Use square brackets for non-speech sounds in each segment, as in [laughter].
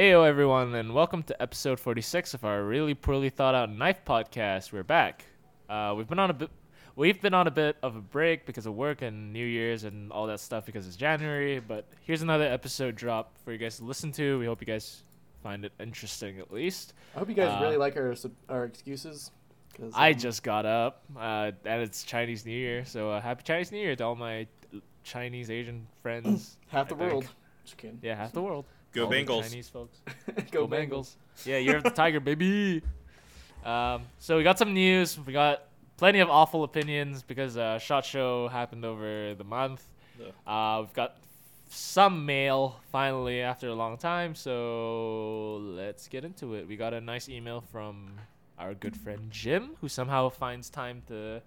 Heyo everyone, and welcome to episode 46 of our really poorly thought out knife podcast. We're back. Uh, we've been on a bit, we've been on a bit of a break because of work and New Year's and all that stuff because it's January. But here's another episode drop for you guys to listen to. We hope you guys find it interesting at least. I hope you guys Uh, really like our our excuses. 'cause, I um, just got up, uh, and it's Chinese New Year, so uh, happy Chinese New Year to all my Chinese Asian friends. [clears throat] half the world. Just kidding. Yeah, half the world. Go All Bengals. Chinese folks. [laughs] Go, Go Bengals. Bengals. Yeah, you're the tiger, baby. Um, so we got some news. We got plenty of awful opinions because uh, Shot Show happened over the month. Ugh. Uh, we've got some mail finally after a long time. So let's get into it. We got a nice email from our good friend Jim, who somehow finds time to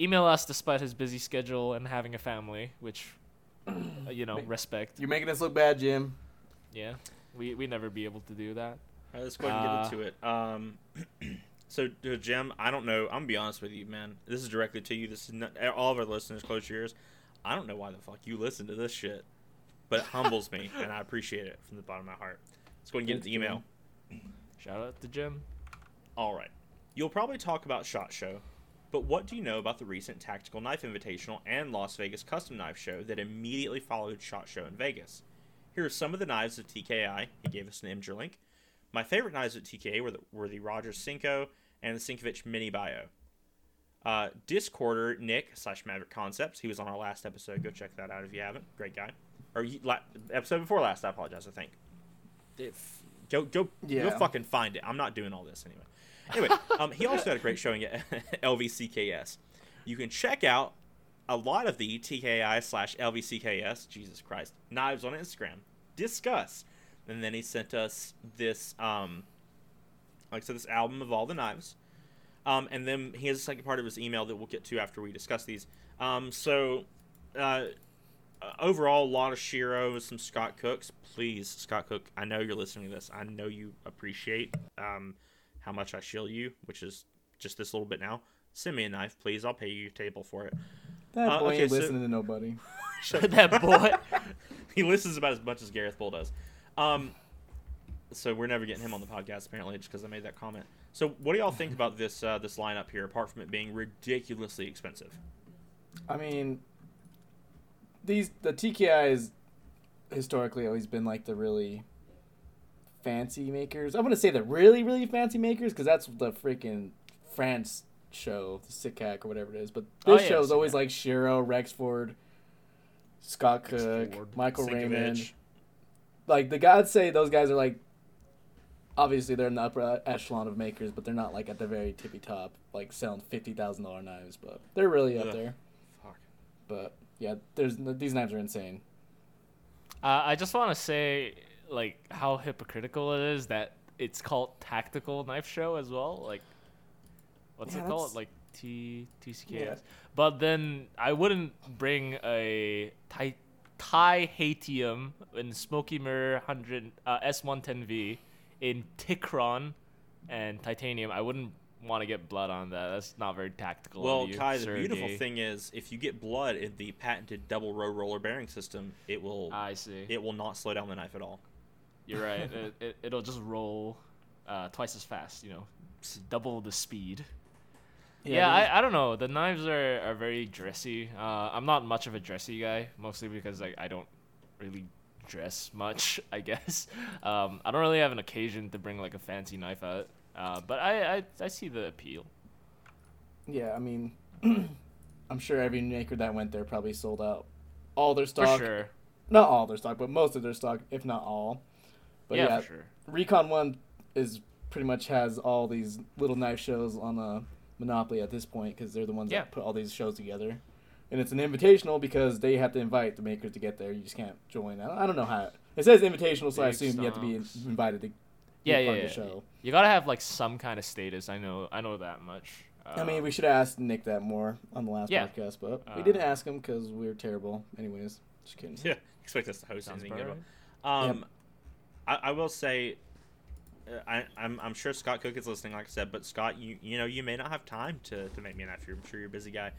email us despite his busy schedule and having a family, which uh, you know, respect. You're making us look bad, Jim. Yeah, we we never be able to do that. All right, let's go ahead and Uh, get into it. Um, [clears throat] so, Jim, I don't know. I'm gonna be honest with you, man. This is directly to you. This is not, all of our listeners. Close your ears. I don't know why the fuck you listen to this shit, but it [laughs] humbles me, and I appreciate it from the bottom of my heart. Let's go ahead and get into email. Shout out to Jim. All right. You'll probably talk about SHOT Show, but what do you know about the recent Tactical Knife Invitational and Las Vegas Custom Knife Show that immediately followed SHOT Show in Vegas? Here are some of the knives of TKI. He gave us an Imgur link. My favorite knives at TKA were the, were the Rogers Cinco and the Sinkovich Mini Bio. Uh, Discorder Nick slash Maverick Concepts. He was on our last episode. Go check that out if you haven't. Great guy. Or you, la- episode before last. I apologize. I think. If, go go Yeah. go fucking find it. I'm not doing all this anyway. Anyway, um, he also had a great showing at [laughs] LVCKS. You can check out a lot of the TKI slash LVCKS, Jesus Christ, knives on Instagram. Discuss. And then he sent us this, um, like I said, this album of all the knives. Um, and then he has a second part of his email that we'll get to after we discuss these. Um, so, uh, uh, overall, a lot of Shiro, some Scott Cooks. Please, Scott Cook, I know you're listening to this. I know you appreciate um, how much I shill you, which is just this little bit now. Send me a knife, please. I'll pay you your table for it. That Uh, boy okay, ain't so- listening to nobody. [laughs] that boy. [laughs] he listens about as much as Gareth Bull does. Um, so we're never getting him on the podcast apparently, just because I made that comment. So what do y'all think about this uh, this lineup here? Apart from it being ridiculously expensive, I mean, these the TKI is historically always been like the really fancy makers. I wouldn't say the really really fancy makers because that's the freaking France show, the SICAC or whatever it is. But Oh, this yeah, show is always like Shiro, Rexford, Scott Cook, Michael Raymond. Like the guys say, those guys are like. Obviously, they're in the upper echelon of makers, but they're not like at the very tippy top, like selling fifty thousand dollar knives. But they're really up Ugh. there. Fuck. But yeah, there's these knives are insane. Uh, I just want to say, like, how hypocritical it is that it's called Tactical Knife Show as well. Like, what's Yeah, it called? Like T TCKS. Yeah. But then I wouldn't bring a Thai Thai Hatium in Smoky Mirror 100 uh, S110V in Tikron and titanium. I wouldn't want to get blood on that. That's not very tactical. Well, you, Kai, the beautiful thing is, if you get blood in the patented double row roller bearing system, it will I see. it will not slow down the knife at all. You're right. [laughs] it, it, it'll just roll uh, twice as fast, you know, s- double the speed. Yeah, these- I, I don't know. The knives are, are very dressy. Uh, I'm not much of a dressy guy, mostly because like, I don't really dress much, [laughs] I guess. Um, I don't really have an occasion to bring like a fancy knife out. Uh, but I, I, I see the appeal. yeah. I mean, [clears throat] I'm sure every maker that went there probably sold out all their stock. For sure. Not all their stock, but most of their stock, if not all. But yeah, yeah, for sure. Recon One is pretty much has all these little knife shows on a monopoly at this point because they're the ones Yeah. that put all these shows together. And it's an invitational because they have to invite the makers to get there. You just can't join. I don't, know how it, it says invitational, so I Big assume you have to be stomps. invited to be Yeah, part yeah, of yeah. the show. You gotta have like some kind of status. I know, I know that much. I mean, Um, we should have asked Nick that more on the last Yeah. podcast, but we Uh, didn't ask him because we are terrible. Anyways, just kidding. Yeah, expect us to host sounds anything good. right. Um, I, I will say, uh, I, I'm, I'm sure Scott Cook is listening, like I said, but Scott, you you know you may not have time to, to make me an after. I'm sure you're a busy guy.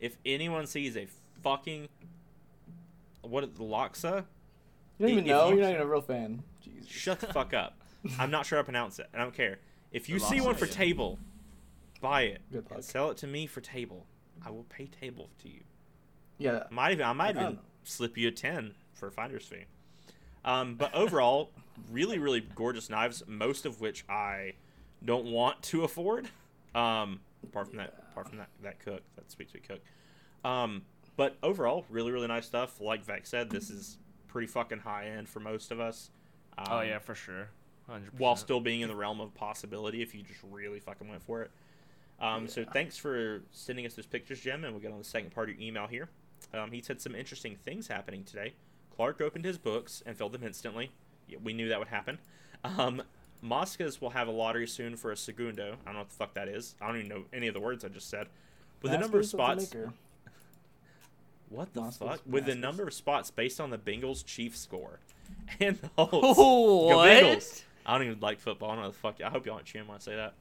If anyone sees a fucking what the Lochsa You don't If even know. you- You're not even a real fan. Jesus. Shut the fuck up. [laughs] I'm not sure how to pronounce it. I don't care. If you The see one for Lost table, buy it. Good and luck. sell it to me for table. I will pay table to you. Yeah. Might even I might I even know. slip you a ten for a finder's fee. Um, but overall, really, really gorgeous knives. Most of which I don't want to afford. Um, apart from that, apart from that, that cook, that sweet sweet cook. Um, but overall, really, really nice stuff. Like Vex said, this is pretty fucking high end for most of us. Um, oh yeah, for sure. 100%. while still being in the realm of possibility if you just really fucking went for it. Um, So thanks for sending us those pictures, Jim, and we'll get on the second part of your email here. Um, he said some interesting things happening today. Clark opened his books and filled them instantly. Yeah, we knew that would happen. Um, Moscas will have a lottery soon for a segundo. I don't know what the fuck that is. I don't even know any of the words I just said. With the number of spots, what the Moscas, fuck? With the number of spots based on the Bengals Chiefs score [laughs] and the Holtz. Oh, Go what? Bengals. I don't even like football. I don't know the fuck. I hope y'all aren't cheering when I say that.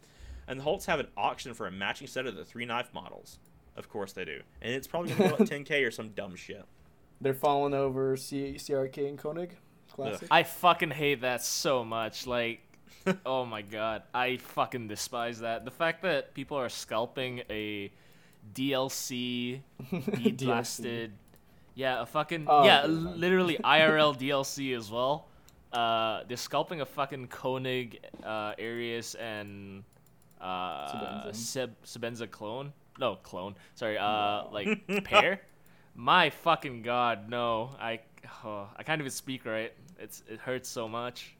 And the Holtz have an auction for a matching set of the three knife models. Of course they do. And it's probably gonna go at [laughs] 10k or some dumb shit. They're falling over C- CRK and Koenig. Classic. I fucking hate that so much. Like, oh my god, I fucking despise that. The fact that people are scalping a DLC [laughs] DLC. blasted, yeah, a fucking Oh, yeah, literally [laughs] IRL DLC as well. Uh, they're scalping a fucking Koenig, uh, Arius and uh, Sebenza. Seb Sebenza clone. No, clone. Sorry, uh, like [laughs] pair. My fucking god, no! I oh, I can't even speak right. It's it hurts so much.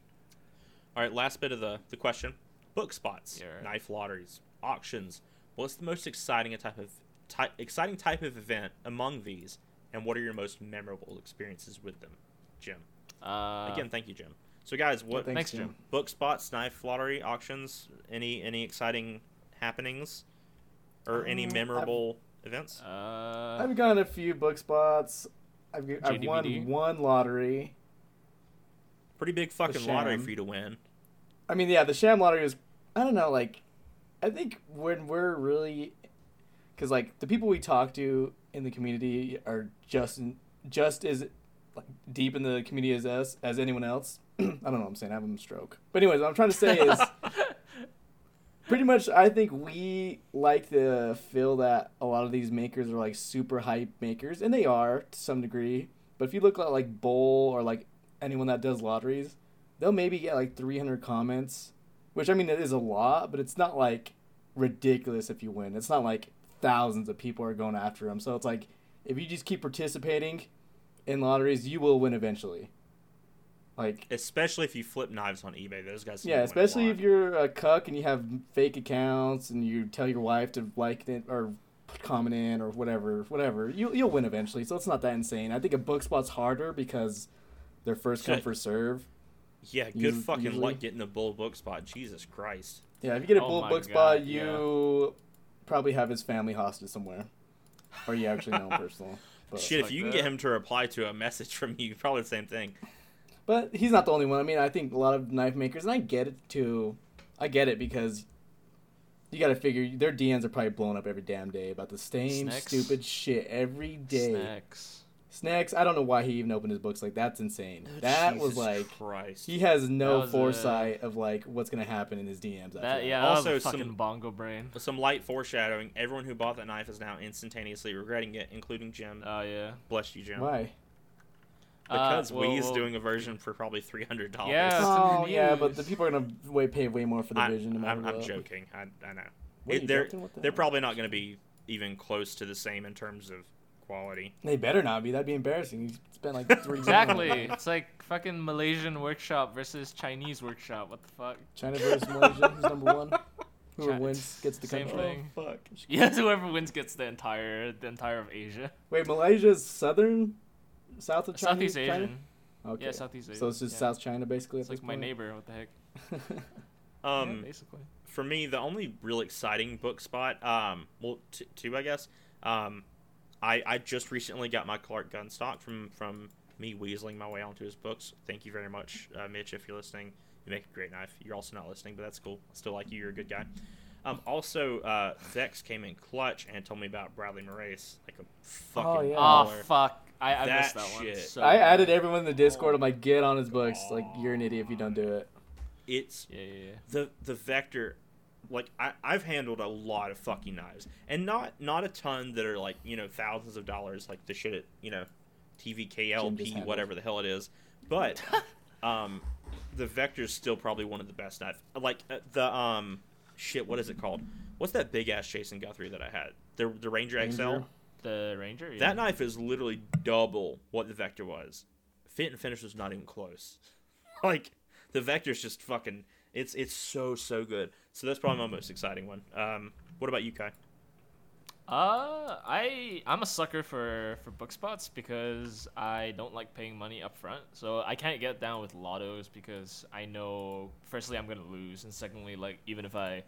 All right, last bit of the, the question. Book spots, Yeah, right. knife lotteries, auctions. What's the most exciting type of type, exciting type of event among these, and what are your most memorable experiences with them, Jim? Uh, Again, thank you, Jim. So, guys, what Thanks, thanks, Jim. Jim. book spots, knife lottery, auctions? Any any exciting happenings, or any Um, I've- memorable events? Uh, I've gone a few book spots. I've, g- I've won one lottery. Pretty big fucking lottery for you to win. I mean, yeah, the sham lottery is. I don't know, like, I think when we're really, because like the people we talk to in the community are just just as like deep in the community as us as anyone else. [clears throat] I don't know. what I'm saying I have a stroke, but anyways, what I'm trying to say is. [laughs] pretty much i think we like to feel that a lot of these makers are like super hype makers and they are to some degree. But if you look at like Bull or like anyone that does lotteries they'll maybe get like 300 comments which i mean it is a lot but it's not like ridiculous if you win. It's not like thousands of people are going after them so it's like if you just keep participating in lotteries you will win eventually like Especially if you flip knives on eBay, those guys. yeah, especially if you're a cuck and you have fake accounts and you tell your wife to like it or comment in or whatever, whatever. You you'll win eventually. So it's not that insane. I think a book spot's harder because they're first come Shit. first serve. Yeah, good Us- fucking luck getting a Bull book spot. Jesus Christ. Yeah, if you get a Oh Bull my book God, spot, yeah. you probably have his family hostage somewhere, or you actually know him [laughs] personal. But, Shit, if like you can get him to reply to a message from you, probably the same thing. But he's not the only one. I mean, I think a lot of knife makers, and I get it too. I get it because you got to figure their DMs are probably blown up every damn day about the same Snacks. stupid shit every day. Snacks. Snacks, I don't know why he even opened his books. Like that's insane. Oh, that was like Christ. he has no That was, foresight of like what's gonna happen in his DMs. After That that. yeah, Also, was a some- bongo brain. Some light foreshadowing, everyone who bought that knife is now instantaneously regretting it, including Jim. Oh yeah. Bless you, Jim. Why? Because Uh, we well, is well, doing a version for probably three hundred dollars. Yeah. Oh yeah, but the people are gonna way pay way more for the I, vision. No matter am I'm joking. I, I know. What It- they're joking? The they're probably not going to be even close to the same in terms of quality. They better not be. That'd be embarrassing. You spent like three. Exactly. it's like fucking Malaysian workshop versus Chinese workshop. What the fuck? China versus Malaysia. Who's number one? [laughs] Whoever Chi- wins gets the Same country. thing. fuck. [laughs] Yes, whoever wins gets the entire the entire of Asia. Wait, Malaysia's southern, south of China. Southeast China? Asian. Okay. Yeah, Southeast Asian. So it's just yeah. South China basically. It's at like this my point? neighbor. What the heck? [laughs] Um, yeah, basically. for me, the only real exciting book spot, um, well, t- two, I guess. Um, I I just recently got my Clark gun stock from from me weaseling my way onto his books. Thank you very much, uh, Mitch, if you're listening. You make a great knife. You're also not listening, but that's cool. I still like you. You're a good guy. Um, also, uh, Vex came in clutch and told me about Bradley Moraes, like a fucking Oh, yeah. Oh fuck! I, I That missed that one. shit. So I bad. added everyone in the Discord. I'm like, get on his books. Like, you're an idiot if you don't do it. It's Yeah, yeah, yeah. the the vector like I, I've handled a lot of fucking knives and not not a ton that are like you know thousands of dollars like the shit at you know tvklp whatever the hell it is but [laughs] um the vector is still probably one of the best knives like uh, the um shit what is it called what's that big ass jason guthrie that i had the the ranger, xl Ranger. The Ranger. Yeah. that knife is literally double what the Vector was. Fit and finish was not even close. [laughs] like the Vector's just fucking. It's it's so so good. So that's probably my most exciting one. Um, what about you, Kai? Uh, I I'm a sucker for for book spots because I don't like paying money up front. So I can't get down with lottos because I know firstly I'm gonna lose, and secondly like even if I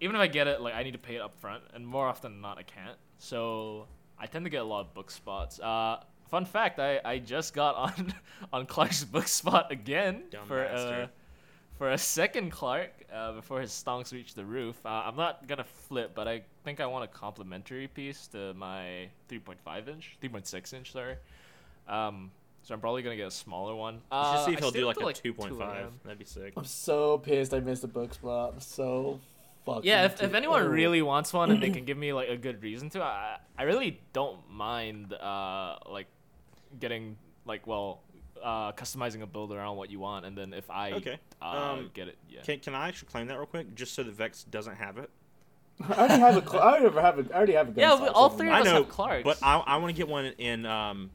even if I get it, like I need to pay it up front, and more often than not I can't. So I tend to get a lot of book spots. Uh, fun fact, I I just got on [laughs] on Clark's book spot again Dumb for uh for a second Clark uh, before his stonks reach the roof. Uh, I'm not gonna flip, but I think I want a complimentary piece to my 3.5 inch, 3.6 inch, sorry. Um, so I'm probably gonna get a smaller one. You Uh, should see if I he'll do up like till, a 2.5. 2 That'd be sick. I'm so pissed I missed a book spot. I'm so fucking. Yeah, if, if anyone Oh. really wants one and they can [clears throat] give me like a good reason to, I I really don't mind uh like getting like well uh customizing a build around what you want, and then if I Okay. uh, Um, get it, yeah. Can, can I actually claim that real quick, just so the Vex doesn't have it? [laughs] I already have a. cl- I already have a. I already have a. gun Yeah, size all three there. of I us know, have Clarks. but I I want to get one in um,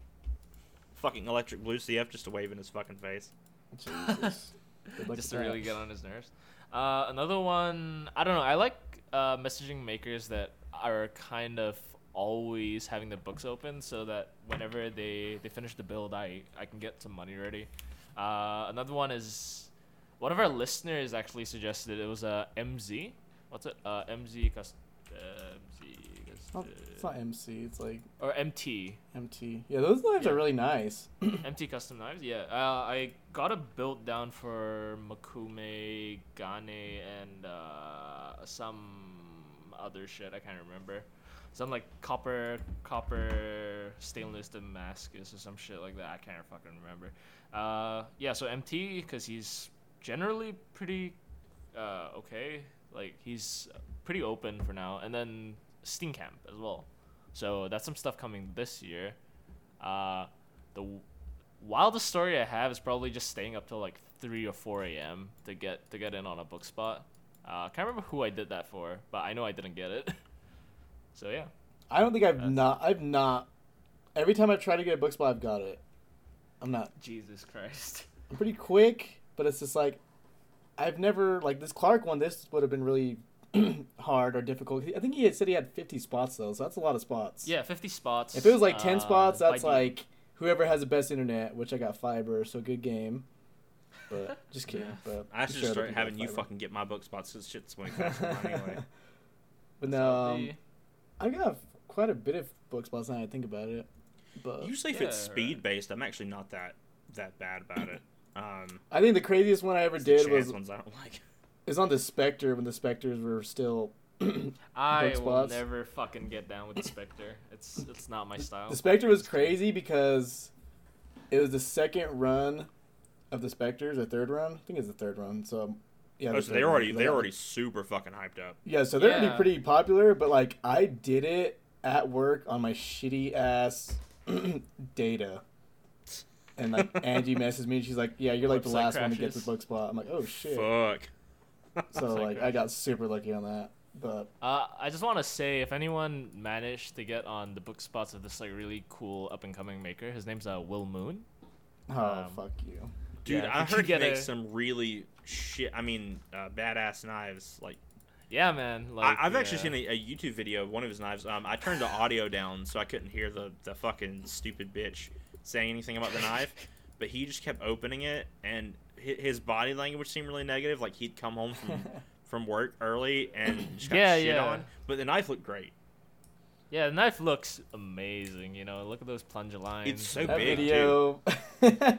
fucking electric blue CF just to wave in his fucking face. Jesus. Just with to really that. get on his nerves. Uh, another one, I don't know. I like uh, messaging makers that are kind of always having the books open, so that whenever they they finish the build, I I can get some money ready. Uh, another one is one of our listeners actually suggested it was a MZ. What's it? Uh, MZ custom. It's not, it's not MC. It's like or MT. MT. Yeah, those knives Yeah. are really nice. [coughs] MT custom knives, yeah. Uh, I got a build down for Mokume, Gane, and uh, some other shit I can't remember. Some like copper, copper stainless Damascus or some shit like that. I can't fucking remember. Uh, yeah, so MT because he's generally pretty uh, okay. Like he's pretty open for now, and then Steam Camp as well. So that's some stuff coming this year. Uh, the w- wildest story I have is probably just staying up till like three or four a.m. to get to get in on a book spot. Uh, can't remember who I did that for, but I know I didn't get it. [laughs] so yeah, I don't think I've That's- not. I've not. Every time I try to get a book spot, I've got it. I'm not. Jesus Christ. [laughs] I'm pretty quick, but it's just like I've never like this Clark one. This would have been really [clears throat] hard or difficult. I think he had said he had 50 spots though, so that's a lot of spots. Yeah, fifty spots. If it was like 10 uh, spots, that's de- like whoever has the best internet, which I got fiber, so good game. But [laughs] just kidding. Yeah. But I I'm should sure start having you fucking get my book spots because shit's going to cost more anyway. [laughs] But so no, um, I got quite a bit of book spots now. I think about it. But Usually, if it's speed right. based, I'm actually not that that bad about it. [clears throat] Um, I think the craziest one I ever did was ones I don't like. Is on the Spectre when the Spectres were still. [clears throat] I book will spots. never fucking get down with the Spectre. It's it's not my style. The Spectre was crazy because it was the second run of the Spectres, or third run. I think it's the third run. So yeah, Oh, the so they're run, already 'cause I they're already super fucking hyped up. Yeah, so they're already Yeah. pretty popular. But like, I did it at work on my shitty ass [clears throat] data. And like Angie [laughs] messaged me, and she's like, "Yeah, you're like the Website last one to get the book spot." I'm like, "Oh shit!" Fuck. [laughs] So Website like, I got super lucky on that. But Uh, I just want to say, if anyone managed to get on the book spots of this like really cool up and coming maker, his name's uh, Will Moon. oh Um, fuck you. Dude, Yeah, I heard he makes a- some really shit. I mean, uh, badass knives. Like, Yeah, man. Like I, I've actually yeah. seen a, a YouTube video of one of his knives. Um, I turned the audio down so I couldn't hear the the fucking stupid bitch saying anything about the knife. But he just kept opening it, and hi- his body language seemed really negative. Like he'd come home from [laughs] from work early and just got Yeah, shit yeah. on. But the knife looked great. Yeah, the knife looks amazing. You know, look at those plunger lines. It's so that big, video. [laughs]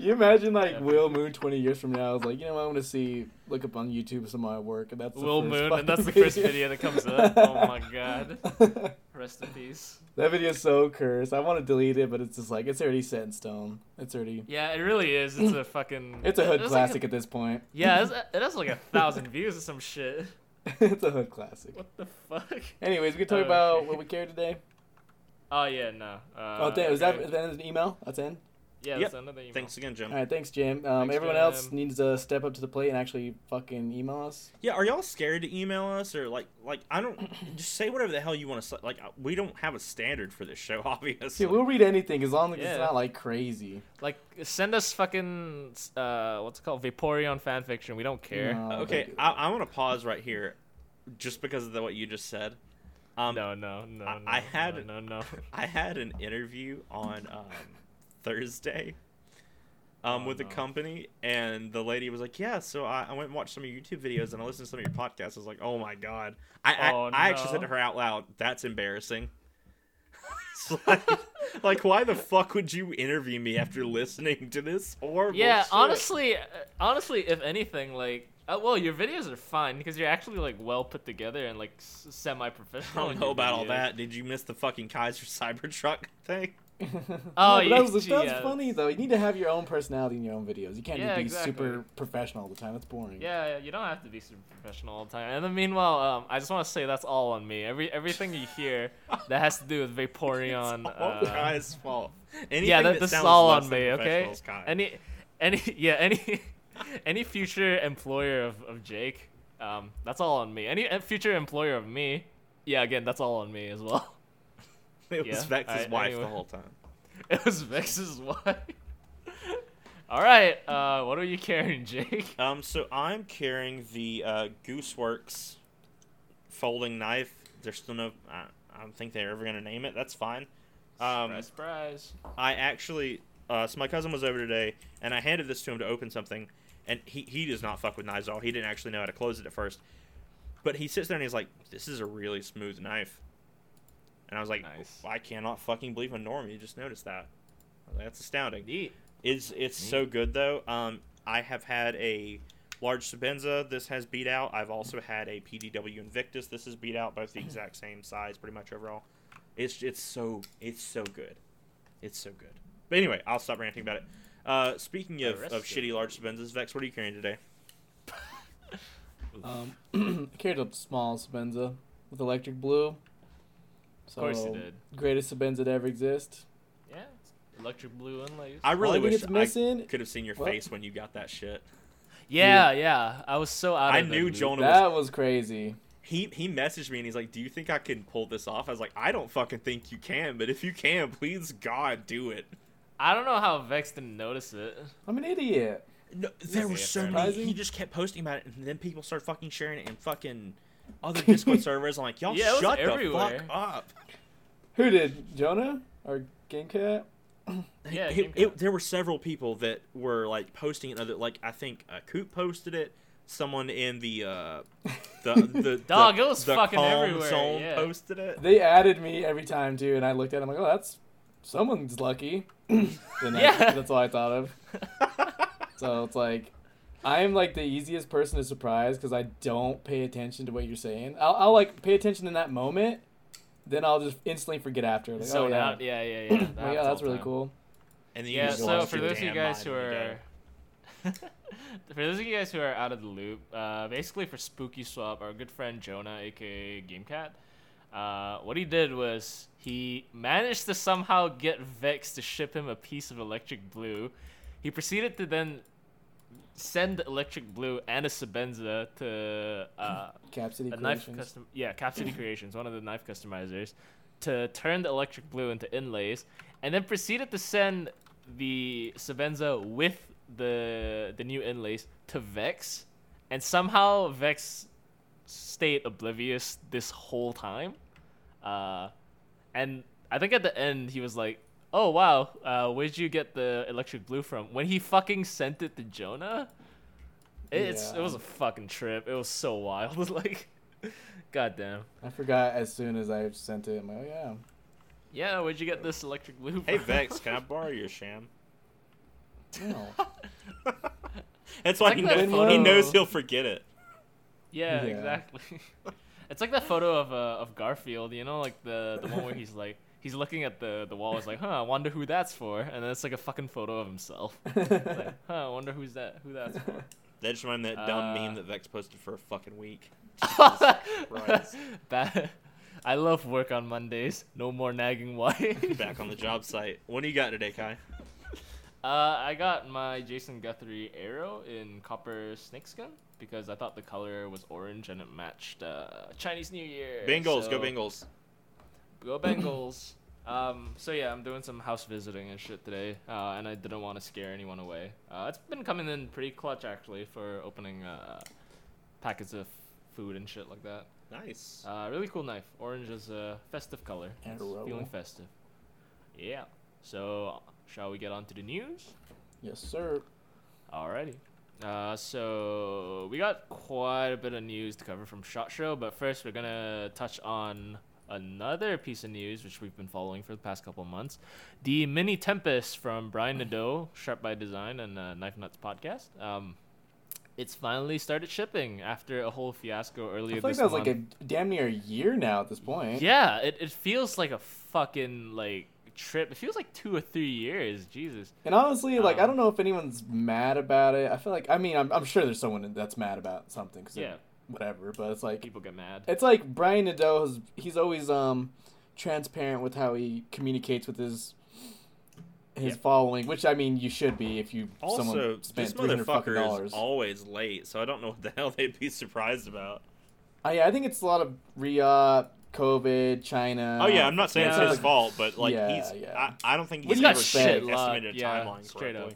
you imagine like Yeah. Will Moon twenty years from now is like, you know, what, I want to see look up on YouTube some of my work, and that's the Will Moon, and that's the first video that comes up. Oh my god. [laughs] Rest in peace. That video's so cursed. I want to delete it, but it's just like it's already set in stone. It's already. Yeah, it really is. It's a fucking. [laughs] It's a hood like classic a- at this point. yeah, it's, it has [laughs] like a thousand views or some shit. it's a hood classic. What the fuck? Anyways, we can talk Okay. about what we care today. Oh yeah, no. Uh, oh, damn, was that okay. that an email? That's in. Yeah, Yep. that's another email. Thanks again, Jim. All right, thanks, Jim. Um, Thanks, everyone else needs to step up to the plate and actually fucking email us. Yeah, are y'all scared to email us or like like I don't just say whatever the hell you want to say. Like we don't have a standard for this show, [laughs] obviously. See, we'll read anything as long as Yeah. it's not like crazy. Like, send us fucking uh, what's it called, Vaporeon fanfiction. We don't care. No, don't okay, do I. I want to pause right here, just because of the, what you just said. Um, no, no, no, I- no. I had- no, no. no. [laughs] I had an interview on um, Thursday um, Oh, with no. company, and the lady was like, "Yeah, so I, I went and watched some of your YouTube videos and I listened to some of your podcasts." I was like, "Oh my god!" I I, Oh, I actually said to her out loud, "That's embarrassing." [laughs] [laughs] Like, like, why the fuck would you interview me after listening to this horrible? Yeah, shit? honestly, uh, honestly, if anything, like, uh, well, your videos are fine because you're actually like well put together and like semi-professional. I don't know about all that. Did you miss the fucking Kaiser Cybertruck thing? [laughs] No, Oh, but yeah, that was, that's funny though. You need to have your own personality in your own videos. You can't Yeah, just be exactly. super professional all the time. That's boring. Yeah, you don't have to be super professional all the time. And then meanwhile, um, I just want to say that's all on me. Every everything you hear that has to do with Vaporeon. It's all uh, Kai's fault. Anything yeah, that, that this is all on me. Okay. Any, any, [laughs] yeah, any, [laughs] any future employer of, of Jake, um, that's all on me. Any uh, future employer of me, yeah, again, that's all on me as well. [laughs] It was Yeah, Vex's alright, wife anyway. the whole time. [laughs] It was Vex's [laughs] wife. all right, uh, what are you carrying, Jake? Um, so I'm carrying the uh, Gooseworks folding knife. There's still no. I, I don't think they're ever gonna name it. That's fine. Um, surprise, surprise. I actually. Uh, so my cousin was over today, and I handed this to him to open something, and he he does not fuck with knives at all. He didn't actually know how to close it at first, but he sits there and he's like, "This is a really smooth knife," and I was like, Nice. "I cannot fucking believe a norm. You just noticed that. Like, That's astounding." Neat. It's it's so good though. Um, I have had a large Sebenza. This has beat out. I've also had a PDW Invictus. This is beat out. Both the exact same size, pretty much overall. It's it's so it's so good. It's so good. But anyway, I'll stop ranting about it. Uh, speaking of, of of shitty large Sebenzas, Vex, what are you carrying today? [laughs] Um, [clears throat] I carried a small Sebenza with electric blue. So, course you did. Greatest Sebenza that ever exist. Yeah, electric blue inlays. I really Only wish it's I missing. could have seen your Well- face when you got that shit. yeah, yeah. I was so out. I of the knew loop. Jonah was That was crazy. he he messaged me and he's like, "Do you think I can pull this off?" I was like, "I don't fucking think you can, but if you can, please God, do it." I don't know how Vex didn't notice it. I'm an idiot. No, there were so many. enough. He just kept posting about it, and then people started fucking sharing it and fucking other [laughs] Discord servers. I'm like, y'all Yeah, shut the everywhere. fuck up. Who did Jonah or GameCat? [clears throat] Yeah, It- Game it- there were several people that were like posting it. Other like I think uh, Coop posted it. Someone in the uh, [laughs] the the Dog, the, it was the fucking calm everywhere, zone yeah. posted it. They added me every time too, and I looked at it. I'm like, oh, that's someone's lucky. [clears throat] [laughs] Yeah. that's, that's all I thought of. So it's like, I'm like the easiest person to surprise because I don't pay attention to what you're saying. I'll, I'll like pay attention in that moment, then I'll just instantly forget after. Like, oh yeah, out. Yeah, yeah, yeah. oh, That [clears throat] yeah, that's really time. cool. And then Yeah, so for those of you guys who are [laughs] for those of you guys who are out of the loop, uh, basically for Spooky Swap, our good friend Jonah, aka GameCat, uh, what he did was he managed to somehow get Vex to ship him a piece of electric blue. He proceeded to then send electric blue and a Sebenza to uh, [laughs] Cap City a knife custom yeah cap city [laughs] creations one of the knife customizers to turn the electric blue into inlays and then proceeded to send the Sebenza with the the new inlays to vex and somehow vex stayed oblivious this whole time. Uh and i think at the end he was like oh wow uh where'd you get the electric blue from when he fucking sent it to jonah it's it was a fucking trip. It was so wild. [laughs] like, goddamn. I forgot as soon as I sent it. I'm like, oh yeah. Yeah, where'd you get this electric blue? Hey from? Vex, can I [laughs] borrow your sham? No. [laughs] That's why Like he, that knows, he knows he'll forget it. yeah, Yeah. exactly. It's like that photo of uh, of Garfield, you know, like the the one where he's like he's looking at the the wall. He's like, huh, I wonder who that's for, and then it's like a fucking photo of himself. [laughs] like, huh, I wonder who's that who that's for. That just reminded me of that dumb Uh, meme that Vex posted for a fucking week. [laughs] Christ. That- I love work on Mondays. No more nagging wife. [laughs] Back on the job site. What do you got today, Kai? Uh, I got my Jason Guthrie arrow in copper snakeskin because I thought the color was orange and it matched uh, Chinese New Year. Bengals, go so- Bengals. Go Bengals. [clears throat] um, so yeah, I'm doing some house visiting and shit today, uh, and I didn't want to scare anyone away. Uh, it's been coming in pretty clutch actually for opening uh, packets of food and shit like that. Nice. Uh, really cool knife. Orange is a festive color. It's feeling festive. Yeah. So shall we get on to the news? yes, sir. Alrighty. Uh, so we got quite a bit of news to cover from Shot Show, but first we're gonna touch on another piece of news which we've been following for the past couple of months: the Mini Tempest from Brian Nadeau, Sharp by Design, and uh, Knife Nuts podcast. Um, it's finally started shipping after a whole fiasco earlier I feel like this that was month. like a damn near a year now at this point. Yeah, it, it feels like a fucking like trip. It feels like two or three years. Jesus. And honestly, like I Um, don't know if anyone's mad about it. I feel like I mean I'm, I'm sure there's someone that's mad about something. Cause it- Yeah. Whatever. But it's like People get mad. it's like Brian Nadeau. Has, he's always um transparent with how he communicates with his his Yeah. following, which I mean you should be if you Also, someone spent this three hundred fucking motherfucker dollars. is always late, so I don't know what the [laughs] hell they'd be surprised about. Uh, yeah, I think it's a lot of Reate, COVID, China. oh yeah, I'm not saying yeah. it's his fault, but like Yeah, he's, yeah. I, I don't think He's he's got ever shit estimated a yeah, timeline straight up.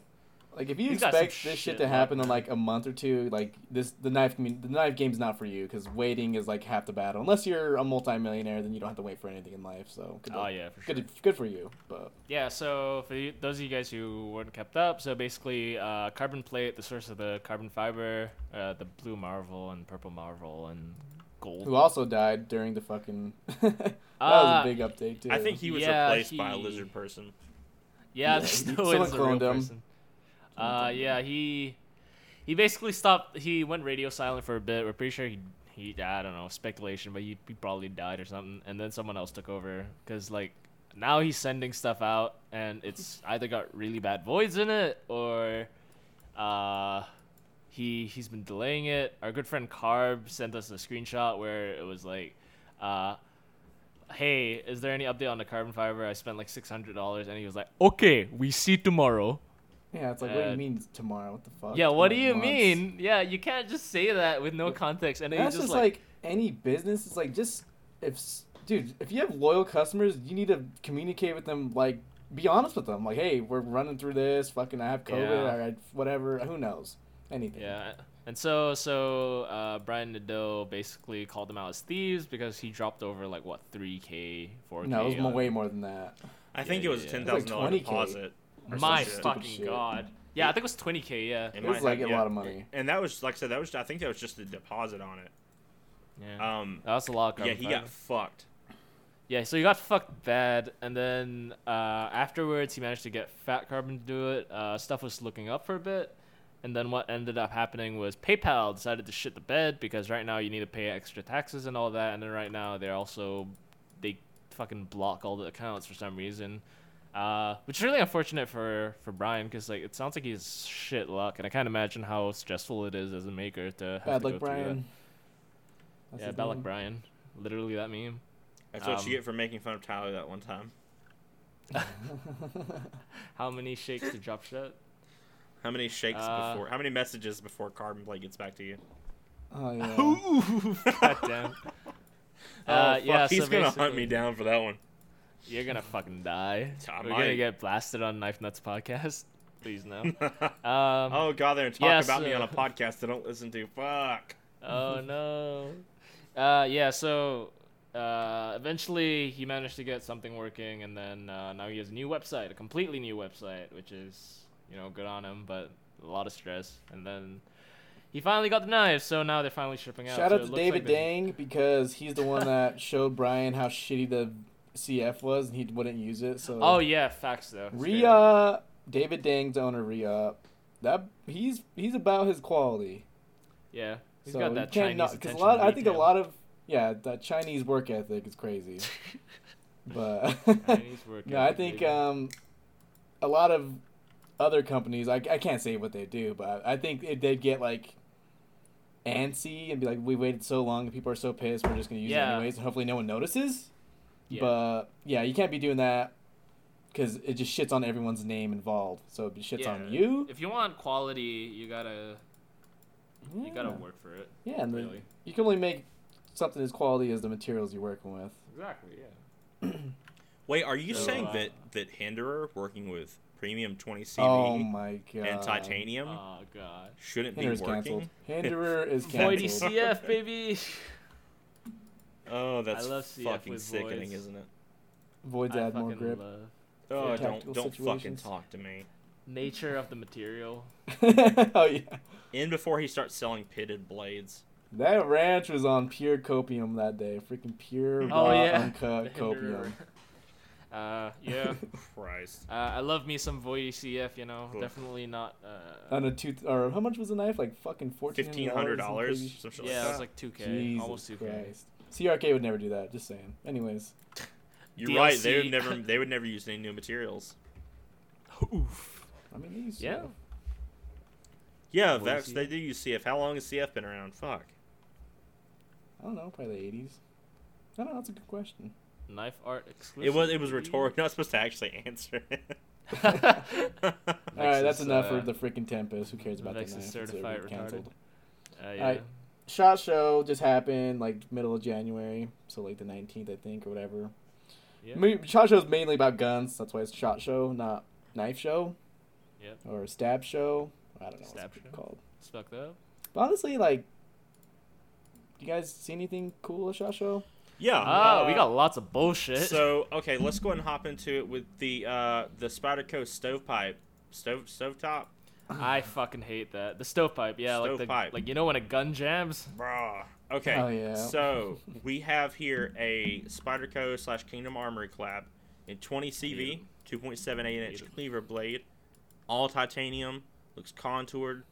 Correctly. Like if you He's got some expect this shit shit to luck, happen in like a month or two, like this, the knife commu- the knife game's not for you because waiting is like half the battle. Unless you're a multimillionaire, then you don't have to wait for anything in life. So good, Oh yeah, for sure. good, good for you. But Yeah, so for you, those of you guys who weren't kept up, so basically, uh, carbon plate, the source of the carbon fiber, uh, the blue marvel and purple marvel and gold. who also died during the fucking? [laughs] that Uh, was a big update too. I think he was Yeah, replaced by a lizard person. Yeah, [laughs] Yeah, there's he- no someone way it's cloned him. person. Uh, yeah, he he basically stopped. He went radio silent for a bit. We're pretty sure he he I don't know speculation, but he, he probably died or something. And then someone else took over because like now he's sending stuff out and it's [laughs] either got really bad voids in it or uh he he's been delaying it. Our good friend Carb sent us a screenshot where it was like uh hey, is there any update on the carbon fiber? I spent like six hundred dollars, and he was like, okay, we see tomorrow. Yeah, it's like what do uh, you mean tomorrow? What the fuck? yeah, what do you months. mean? Yeah, you can't just say that with no context, and then That's you just just like, like any business. It's like just if dude, if you have loyal customers, you need to communicate with them. Like, be honest with them. Like, hey, we're running through this. Fucking, I have COVID. Yeah. Or I, whatever. Who knows? Anything. yeah. And so, so uh, Brian Nadeau basically called them out as thieves because he dropped over like what three k, four k. No, it was mo- way more than that. I think it was yeah, a yeah. ten It was thousand like dollar 20K. deposit. Or My fucking shit. god. Yeah, I think it was twenty k. Yeah. It It was like have- a yeah. lot of money. And that was like I said, that was I think that was just the deposit on it. Yeah. Um, That's a lot. Of yeah, he fiber. got fucked. Yeah, so he got fucked bad, and then uh, afterwards he managed to get Fat Carbon to do it. Uh, stuff was looking up for a bit, and then what ended up happening was PayPal decided to shit the bed because right now you need to pay extra taxes and all that, and then right now they're also they fucking block all the accounts for some reason, uh, which is really unfortunate for for Brian because like it sounds like he's shit luck, and I can't imagine how stressful it is as a maker to have Bad to luck, go through that. Brian. Yeah, his bad luck. Brian. Literally that meme. That's what Um, you get for making fun of Tyler that one time. [laughs] How many shakes to drop shit? How many shakes Uh, before? How many messages before Carbon Play gets back to you? oh yeah. [laughs] Ooh, [laughs] goddamn. Oh, Uh, fuck, yeah, he's so gonna hunt me down for that one. You're gonna fucking die. I We're might. gonna get blasted on Knife Nuts podcast. Please no. [laughs] Um, oh, go out there and talk yeah, about me on a podcast I don't listen to. Fuck. [laughs] oh no. Uh, yeah. So uh, eventually he managed to get something working, and then uh, now he has a new website, a completely new website, which is you know good on him, but a lot of stress. And then he finally got the knives, so now they're finally shipping out. Shout so out to David like they- Dang because he's the one that showed Brian how shitty the CF was and he wouldn't use it. So Oh yeah, facts though. Reate, David Dang's owner Reate. That he's he's about his quality. Yeah, he's so got that Chinese not a attention lot. I think a lot of yeah, that Chinese work ethic is crazy. [laughs] but Chinese work [laughs] no, I think um, a lot of other companies. I, I can't say what they do, but I think it, they'd get like antsy and be like, "We waited so long, and people are so pissed. We're just gonna use it anyways, and hopefully no one notices." Yeah. But yeah, you can't be doing that because it just shits on everyone's name involved. So it shits on you. If you want quality, you gotta you gotta work for it. Yeah, and the- Really. you can only make something as quality as the materials you're working with. Exactly. Yeah. [clears throat] Wait, are you So, saying uh, that that Hinderer working with Premium 20 CV Oh my god. and Titanium Oh god. shouldn't Hinderer's be working? canceled. [laughs] Hinderer is Voidy canceled. CF baby. [laughs] Oh, that's love fucking sickening, voids. isn't it? Voids I add more fucking grip. love Oh, don't don't fucking talk to me. nature of the material. [laughs] oh yeah. In before he starts selling pitted blades. That ranch was on pure copium that day. Freaking pure [laughs] Oh yeah. uncut [laughs] copium. Uh yeah. Christ. Uh, I love me some Voidy CF. You know, Oof. definitely not. Uh, On a two or how much was the knife? Like fucking fourteen Fifteen hundred dollars. Some shit yeah, it was like two K, Jesus almost two K. Christ. CRK would never do that. Just saying. Anyways, [laughs] You're right. They would never. [laughs] They would never use any new materials. Oof. I mean, they used Yeah. to. Yeah, Vex. They do use CF. How long has CF been around? Fuck. I don't know, probably the eighties. I don't know. That's a good question. Knife art exclusive. It was. It was baby. rhetorical. Not supposed to actually answer. it. [laughs] All right, that's enough uh, for the freaking Tempest. Who cares about Vex the is knife? It's certified already retarded. canceled. Uh, yeah. Alright. Shot show just happened like middle of January, so like the nineteenth, I think, or whatever. Yeah. I mean, shot show is mainly about guns. That's why it's shot show, not knife show Yep. or stab show. I don't know Stab what's it show? called. It's fucked up. But honestly, like, you guys see anything cool at shot show? yeah. Ah, we uh, got lots of bullshit. So okay, let's go ahead and hop into it with the uh the Spyderco stovepipe, stove stovetop. I fucking hate that. The stovepipe, yeah, like the Stovepipe. like you know when a gun jams. Bruh. Okay. Oh, yeah. So we have here a Spyderco slash Kingdom Armory collab in 20 CV, 2.78 inch cleaver blade, all titanium, looks contoured,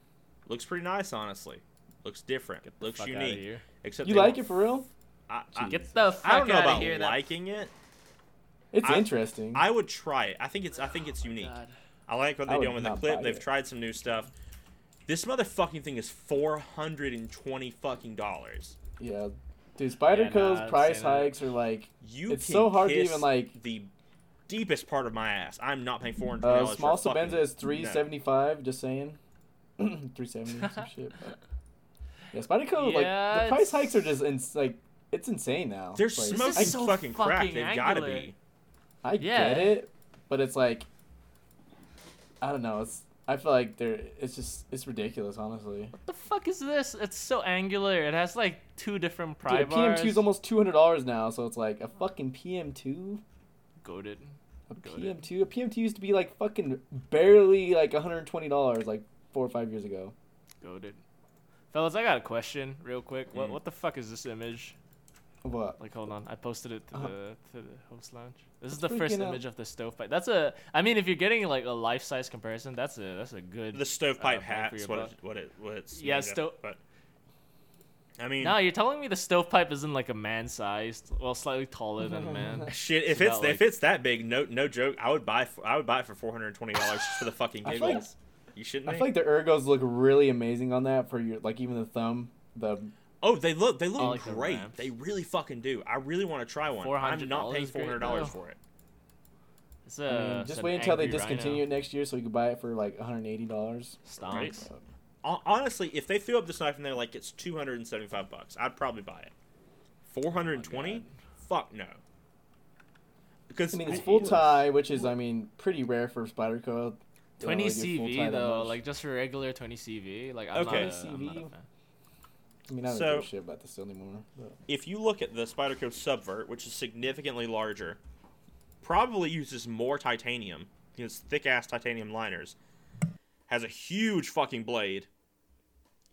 looks pretty nice honestly. Looks different, Get the looks fuck outta unique. here. Except You they like don't- it for real? I, I, Get the fuck I don't know outta about here. that- liking it. It's I- interesting. I would try it. I think it's I think it's Oh, unique. God. I like what they're doing with the clip. They've it. tried some new stuff. This motherfucking thing is four hundred and twenty fucking dollars. yeah, dude. Spider Yeah, Co's nah, price say that. hikes are like You It's so hard to even, like- the deepest part of my ass. I'm not paying four hundred uh, dollars. small for a fucking- Sebenza is three seventy five. Just saying, [clears throat] three seventy some [laughs] shit. But. Yeah, Spyderco. Yeah, like the price hikes are just ins- like it's insane now. They're Like, smoking so fucking crack. They've got to be. I Yeah. get it, but it's like I don't know. It's I feel like they're it's just it's ridiculous, honestly. What the fuck is this? It's so angular. It has like two different pry Dude, a bars. PM2 is almost two hundred dollars now, so it's like a fucking PM2. goaded. A Got it. PM2. A PM2 used to be like fucking barely like one hundred and twenty dollars like four or five years ago. Goaded. Fellas, I got a question real quick. What Mm. what the fuck is this image? What? Like, hold on. I posted it to Uh-huh. the to the host lounge. This is the first freaking out. image of the stovepipe. That's a. I mean, if you're getting like a life size comparison, that's a that's a good. The stovepipe Uh, hat is what it, what it what it's Yeah, made of, sto- but I mean, No, you're telling me the stovepipe isn't like a man sized, well, slightly taller than a man. [laughs] shit. If It's it's about, if it's that big, no no joke, I would buy for, I would buy it for four hundred and twenty dollars just for the fucking I feel like- you shouldn't. I be? feel like the ergos look really amazing on that for your like even the thumb. The Oh, they look they look I like the great. ramps. They really fucking do. I really want to try one. I'm not paying four hundred dollars for it. It's uh, I a, mean, it's just an wait until they discontinue rhino. it next year, so you can buy it for like one hundred and eighty dollars. Right. Stonks. Honestly, if they threw up this knife and they're like it's two hundred and seventy five bucks, I'd probably buy it. Four hundred and twenty? Oh God. Fuck no. Because I mean, it's full tie, which is I mean pretty rare for spider They don't 20 really do full tie CV though, like just for regular 20 CV. Like I'm Okay. not, a, I'm not a fan. I mean, I don't So- give a shit about this anymore. But. if you look at the Spyderco Subvert, which is significantly larger, probably uses more titanium. It's thick ass titanium liners. Has a huge fucking blade.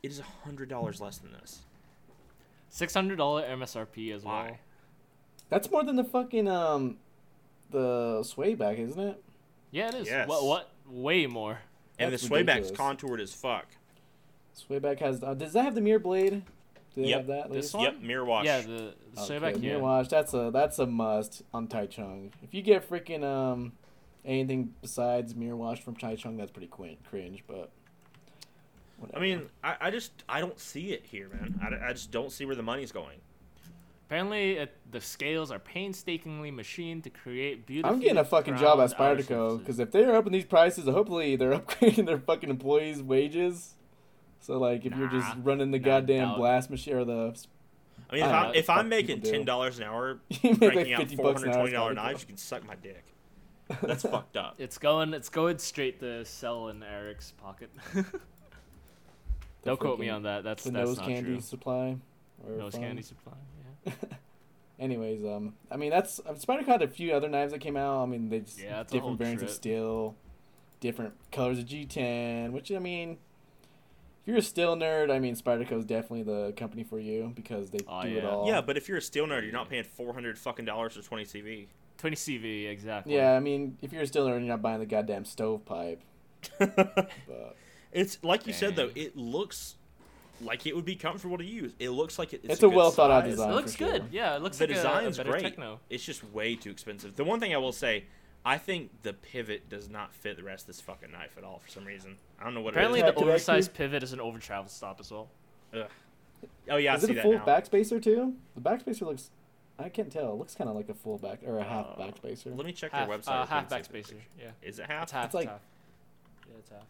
It is hundred dollars less than this. Six hundred dollar MSRP as well. Why? That's more than the fucking um, the sway back, isn't it? Yeah, it is. Yes. What? What? Way more. And That's the swayback's ridiculous. contoured as fuck. Swayback has. Uh, does that have the mirror blade? Do they Yep. have that? This one? Yep, mirror wash. Yeah, the, the Okay, Swayback, mirror yeah. wash. That's a that's a must on Taichung. If you get freaking um anything besides mirror wash from Taichung, that's pretty quin- cringe. But I mean, I, I just I don't see it here, man. I, I just don't see where the money's going. Apparently, it, the scales are painstakingly machined to create beautiful. I'm getting a fucking job at Spyderco because if they're upping these prices, hopefully they're [laughs] upgrading their fucking employees' wages. So like, if you're just running the nah, goddamn doubt. blast machine or the, I mean, if, don't I'm, if I'm making ten dollars an hour [laughs] you make cranking like out fifty four bucks an hundred hour. twenty dollar Spyderco. knives, you can suck my dick. That's [laughs] fucked up. It's going. It's going straight to sell in Eric's pocket. [laughs] Don't quote me on that. That's The that's nose not candy true. supply. Or Nose fun. candy supply. Yeah. Anyways, um, I mean that's um, Spyderco had a few other knives that came out. I mean they just Yeah, it's a whole different variants of steel, different colors of G10. Which I mean, if you're a steel nerd, I mean Spyderco is definitely the company for you because they Oh, do it all. Yeah, but if you're a steel nerd, you're not paying four hundred fucking dollars for twenty CV. 20 CV exactly. Yeah, I mean if you're a steel nerd, you're not buying the goddamn stovepipe. [laughs] But it's like you said though, it looks like it would be comfortable to use. It looks like it, it's, It's a good well thought out design. It looks for sure. good. Yeah, it looks The like design's a, a great. techno. It's just way too expensive. The one thing I will say, I think the pivot does not fit the rest of this fucking knife at all for some reason. I don't know what it is. Apparently, the Back to back oversized pivot is an over travel stop as well. is. Ugh. Oh yeah, I is see it a that full now. backspacer too? The backspacer looks. I can't tell. It looks kind of like a full back or a half Uh, backspacer. Let me check Half, their website. uh, half and see if backspacer. Yeah, Is it half? it's half. It's like- half. Yeah, it's half.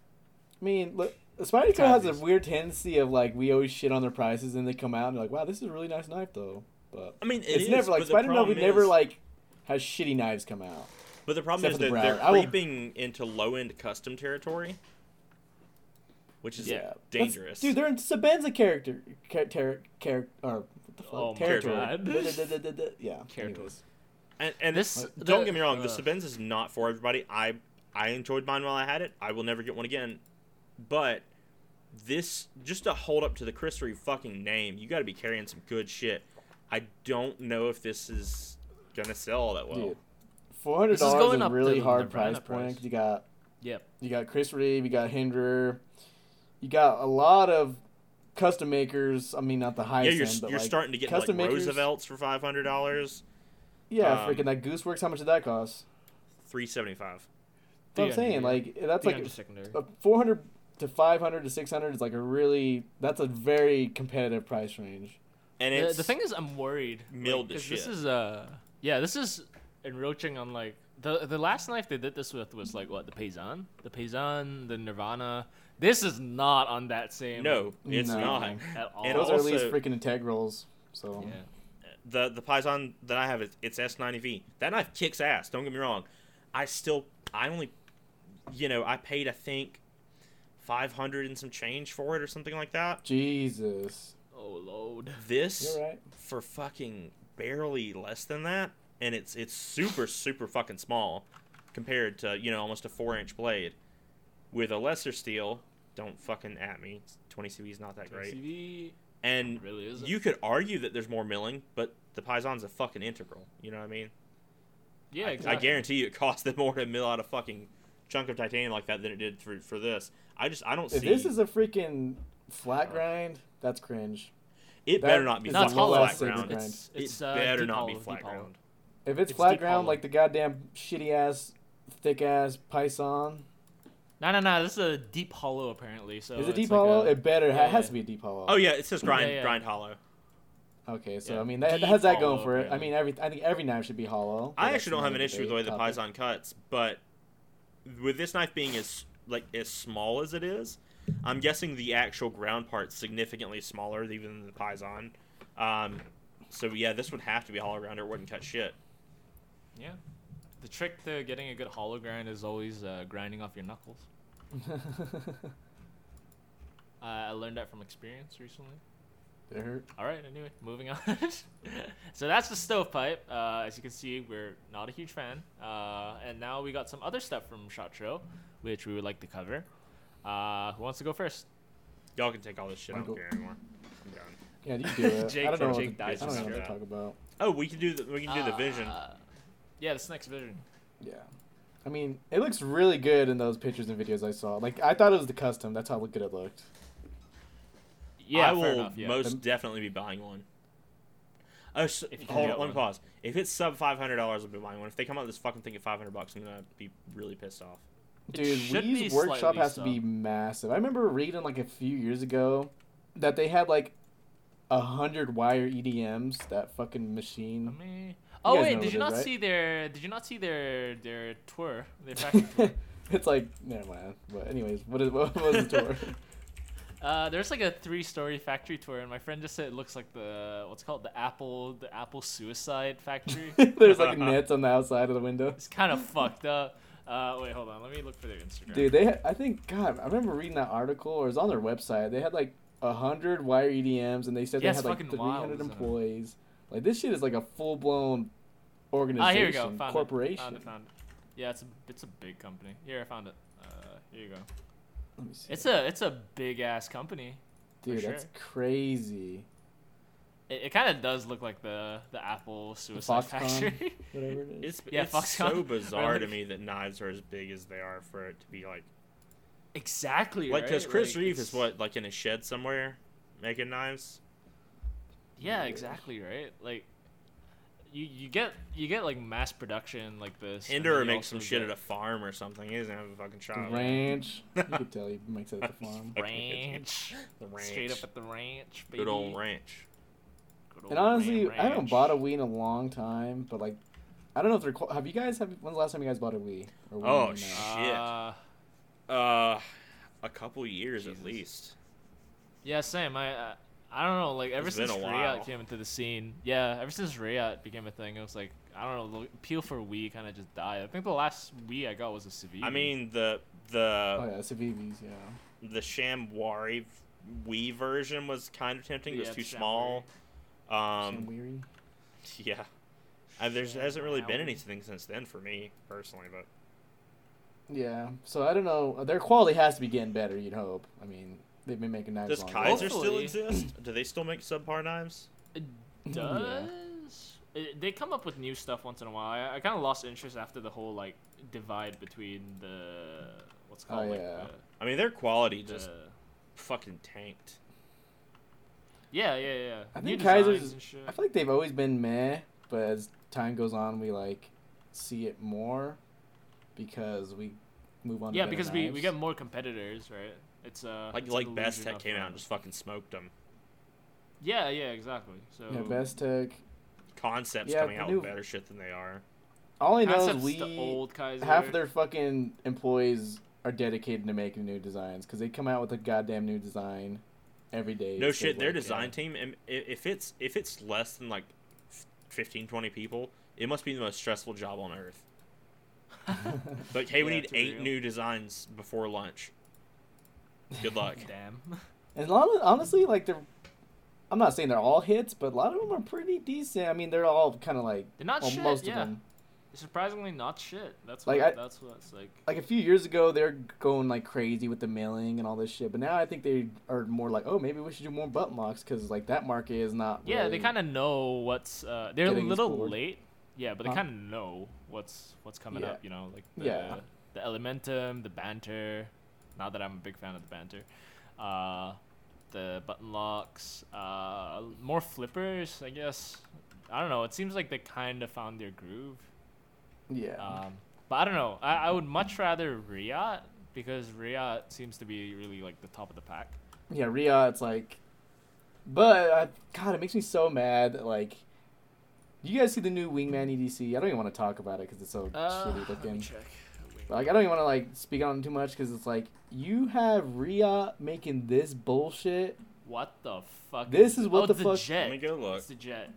I mean, look, Spyderco has a weird tendency of like we always shit on their prices, and they come out and they're like, "Wow, this is a really nice knife, though." But I mean, it it's is, never like but the Spider Novi problem never like has shitty knives come out. But the problem except is for the that they're Broward. I will- creeping into low end custom territory, which is Yeah. dangerous. That's- dude. They're in Sebenza character, char- ter- char- or what the fuck? Oh territory. Yeah. [laughs] Character. anyways. and and This- this don't get me wrong, the uh, Sabenz is not for everybody. I I enjoyed mine while I had it. I will never get one again. But this just to hold up to the Chris Reeve fucking name, you got to be carrying some good shit. I don't know if this is gonna sell all that well. Dude, four hundred This is dollars going is a up really the hard Nirvana price point. price. 'cause You got Yep. you got Chris Reeve, you got Hinder, you got a lot of custom makers. I mean, not the Yeah, highest you're, end, but you're like starting to get like custom makers. Roosevelts for five hundred dollars, Yeah, um, freaking that Gooseworks. How much did that cost? three seventy five. That's what I'm saying. Like that's like 300 secondary. 400 to 500 to 600 is like a really that's a very competitive price range. And The, it's the thing is, I'm worried. milled to like, 'cause This shit. is uh, yeah, this is encroaching on like the the last knife they did this with was like what the Paysan, the Paysan, the Nirvana. This is not on that same. no, it's No. not. at all. And Those are at least freaking integrals. So yeah. the the Paysan that I have is it's S90V. That knife kicks ass. Don't get me wrong. I still I only you know I paid I think five hundred and some change for it or something like that. Jesus, Oh lord. This you're right. for fucking barely less than that, and it's it's super super fucking small compared to you know almost a four inch blade with a lesser steel. Don't fucking at me. Twenty CV is not that great. CV And really isn't. you could argue that there's more milling, but the Paysan's a fucking integral. You know what I mean? yeah, I- exactly. I guarantee you it costs them [laughs] more to mill out a fucking chunk of titanium like that than it did for for this. I just I don't If see this is a freaking flat Uh, grind, that's cringe. it that better not be is No, it's fucking hollow. flat ground. grind. It's, it's it uh, better not hollow, be flat ground. If it's, It's flat ground hollow. like the goddamn shitty ass, thick ass Python, No, no, no. This is a deep hollow apparently. So is it deep like hollow? a- it better yeah, it has yeah. to be a deep hollow. Oh yeah, it says grind Yeah, yeah. grind hollow. Okay, so Yeah. I mean that, Deep that has that hollow, going for it. I mean every I think every knife should be hollow. I actually don't have an issue with the way the debate topic. Paysan cuts, but with this knife being as like as small as it is, I'm guessing the actual ground part's significantly smaller even than the Paysan. Um, so yeah, this would have to be hollow ground or it wouldn't cut shit. Yeah. The trick to getting a good hollow grind is always uh, grinding off your knuckles. [laughs] Uh, I learned that from experience recently. They hurt. All right, anyway, moving on. [laughs] so that's the stovepipe. Uh, as you can see, we're not a huge fan. Uh, and now we got some other stuff from Shot Show, which we would like to cover. Uh, who wants to go first? Y'all can take all this shit. I don't care anymore. I'm done. Yeah, you do it. [laughs] Jake- I don't know Jake what dies I don't know what to talk about. Oh, we can do the we can do the vision. Yeah, this next vision. Yeah. I mean, it looks really good in those pictures and videos I saw. Like, I thought it was the custom. That's how good it looked. Yeah, I fair will enough, yeah. most Then- definitely be buying one. Oh, s If you hold on, let me one. pause. If it's sub five hundred dollars, I'll be buying one. If they come out with this fucking thing at five hundred bucks, I'm gonna be really pissed off. Dude, WE's workshop slightly has to be massive. I remember reading like a few years ago that they had like a hundred wire EDMs. That fucking machine. Let me. Oh wait, did you is, not right? see their? Did you not see their their tour? Their [laughs] factory tour. it's like never mind. But anyways, what is what was the tour? [laughs] [laughs] Uh, there's like a three-story factory tour, and my friend just said it looks like the what's it called the Apple the Apple Suicide Factory. There's like nets on the outside of the window. it's kind of fucked up. Uh, wait, hold on. Let me look for their Instagram. Dude, they had, I think God, I remember reading that article or it was on their website. They had like a hundred wire EDMs and they said Yeah, they had like fucking three wild, hundred isn't employees. Like this shit is like a full blown Ah, organization, here we go. Found corporation. It. Found it. Found it. Yeah, it's a it's a big company. Here, I found it. Uh, here you go. Let me see. It's a it's a big ass company. Dude, for that's crazy. It, it kind of does look like the the Apple Suicide Foxconn? Factory. [laughs] Whatever it is. It's Yeah, it's Foxconn. so bizarre to me that knives are as big as they are for it to be like exactly. like right? because Chris Like, Reeve is what like in a shed somewhere making knives. Yeah, exactly right. Like, you you get you get like mass production like this. and Hinder or you makes some shit get at a farm or something. He doesn't have a fucking The shop. ranch. you could tell he [laughs] makes it at the farm. [laughs] ranch. The ranch. Straight up at the ranch, baby. Good old ranch. Good And honestly, Ram I haven't bought a WE in a long time, but like, I don't know if they're. qu- Have you guys have? When's the last time you guys bought a WE? Or WE Oh, shit. Uh, Uh, a couple years Jesus. at least. yeah, same. I uh, I don't know. Like ever It's since a came into the scene, yeah, ever since Reate became a thing, it was like I don't know. The appeal for WE kind of just died. I think the last WE I got was a Civi. I mean the the Oh yeah, Civivis, yeah. the Shamwari WE version was kind of tempting. It was Yeah, too the small. Um, Shamwari. yeah. And there's hasn't really been anything since then for me personally, but Yeah. So I don't know. Their quality has to be getting better. You'd hope. I mean, they've been making knives. does longer. Kizer still exist? Do they still make subpar knives? It Yeah. does. It, they come up with new stuff once in a while. I, I kind of lost interest after the whole like divide between the what's Oh, called like yeah. I mean, their quality the, just fucking tanked. yeah yeah yeah. I New think Kizer's. and shit. I feel like they've always been meh, but as time goes on, we like see it more because we move on. to yeah better because we, we get more competitors right. It's uh Like it's like delusion Bestech came out and just fucking smoked them. Yeah yeah exactly. So Yeah, Bestech. Concepts Yeah, coming out new- with better shit than they are. All I know is we the old Kizer. half of their fucking employees are dedicated to making new designs because they come out with a goddamn new design every day. No shit, their like, design yeah. team, and if it's if it's less than like 15, 20 people, it must be the most stressful job on earth. [laughs] Like, hey, we Yeah, need eight real. new designs before lunch. Good luck. [laughs] Damn. And a lot of honestly, like they're. I'm not saying they're all hits, but a lot of them are pretty decent. I mean, they're all kind of like They're not well, shit. most yeah. of them. Surprisingly not shit. That's Like, what I- that's what it's like. Like a few years ago, they're going like crazy with the mailing and all this shit. But now I think they are more like, oh, maybe we should do more button locks because like that market is not. Yeah, they kind of know what's. Uh, they're a little explored. late. Yeah, but they Huh? kind of know what's what's coming Yeah. up. You know, like the, Yeah. the Elementum, the banter. Not that I'm a big fan of the banter. Uh, the button locks. Uh, more flippers, I guess. I don't know. It seems like they kind of found their groove. Yeah. Um, but I don't know. I, I would much rather Reate because Reate seems to be really like the top of the pack. Yeah, Reate, it's like, but uh, God, it makes me so mad. that, Like, you guys see the new Wingman EDC? I don't even want to talk about it because it's so Uh, shitty let me looking. Check. But, like, I don't even want to like speak on too much because it's like you have Reate making this bullshit. What the fuck? This is what oh, the it's fuck- Jet. Let me go look. It's the jet.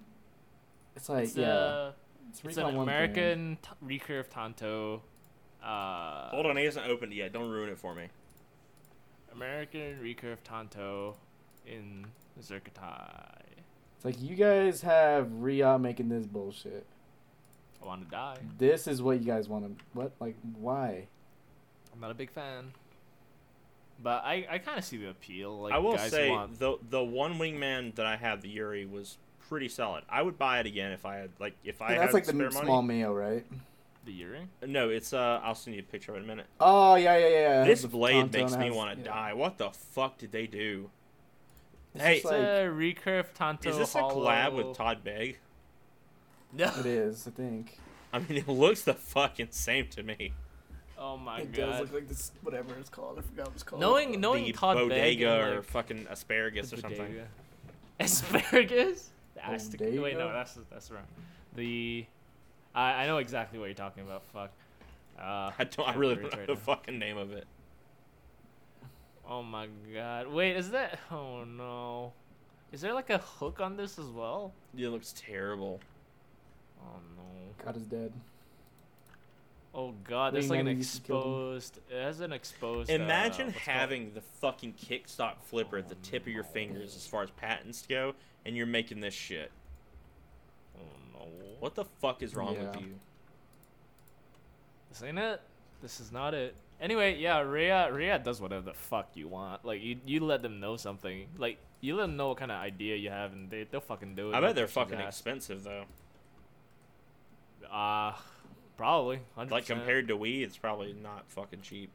It's like It's, yeah, uh, it's, it's Recon an American t- recurve Tanto. Uh, Hold on, he hasn't opened it yet. Don't ruin it for me. American recurve Tanto in Zerkatai. It's like you guys have Reate making this bullshit. I want to die. This is what you guys want to. What like why? I'm not a big fan. But I, I kind of see the appeal. Like I will guys say want, the the one wingman that I had, the Yuri, was pretty solid. I would buy it again if I had like if I Yeah, had that's like the spare m- money. small Mayo, right? the Yuri? No, it's uh. I'll send you a picture of it in a minute. Oh yeah, yeah, yeah. this The blade Tanto makes me want to yeah. die. What the fuck did they do? Hey, just It's like- a recurve Tanto. is this a hollow- collab with Todd Begg? No. It is, I think. I mean, it looks the fucking same to me. Oh my it god. It does look like this, whatever it's called. I forgot what it's called. knowing knowing the Todd Begg bodega and, or like, fucking asparagus or something. bodega. Asparagus. [laughs] The Aztec- Wait, no, that's that's wrong. The I I know exactly what you're talking about. Fuck. Uh, I don't. I really don't know right the now. fucking name of it. Oh my god. Wait, is that? Oh no. Is there like a hook on this as well? It looks terrible. Oh no. God is dead. Oh god, there's Wing like an Man used to kill them. exposed. It has an exposed. uh, Imagine what's it called? having the fucking kickstop flipper at the tip of your fingers as far as patents go, and you're making this shit. Oh no. What the fuck is wrong with you? This ain't it. This is not it. Anyway, yeah, Reate, Reate does whatever the fuck you want. Like you, you let them know something. Like you let them know what kind of idea you have, and they they'll fucking do it. I bet they're fucking asked. expensive though. Uh probably. 100%. Like compared to WE, it's probably not fucking cheap.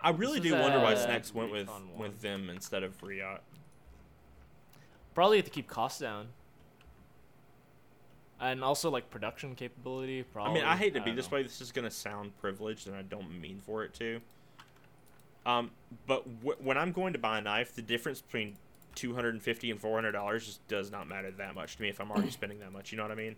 I really do wonder why Snecx went with one. with them instead of Reate. probably to keep costs down. And also like production capability. Probably. I mean, I hate to be this know. way. This is gonna sound privileged, and I don't mean for it to. Um, but w- when I'm going to buy a knife, the difference between two hundred and fifty and four hundred dollars just does not matter that much to me if I'm already [coughs] spending that much. You know what I mean?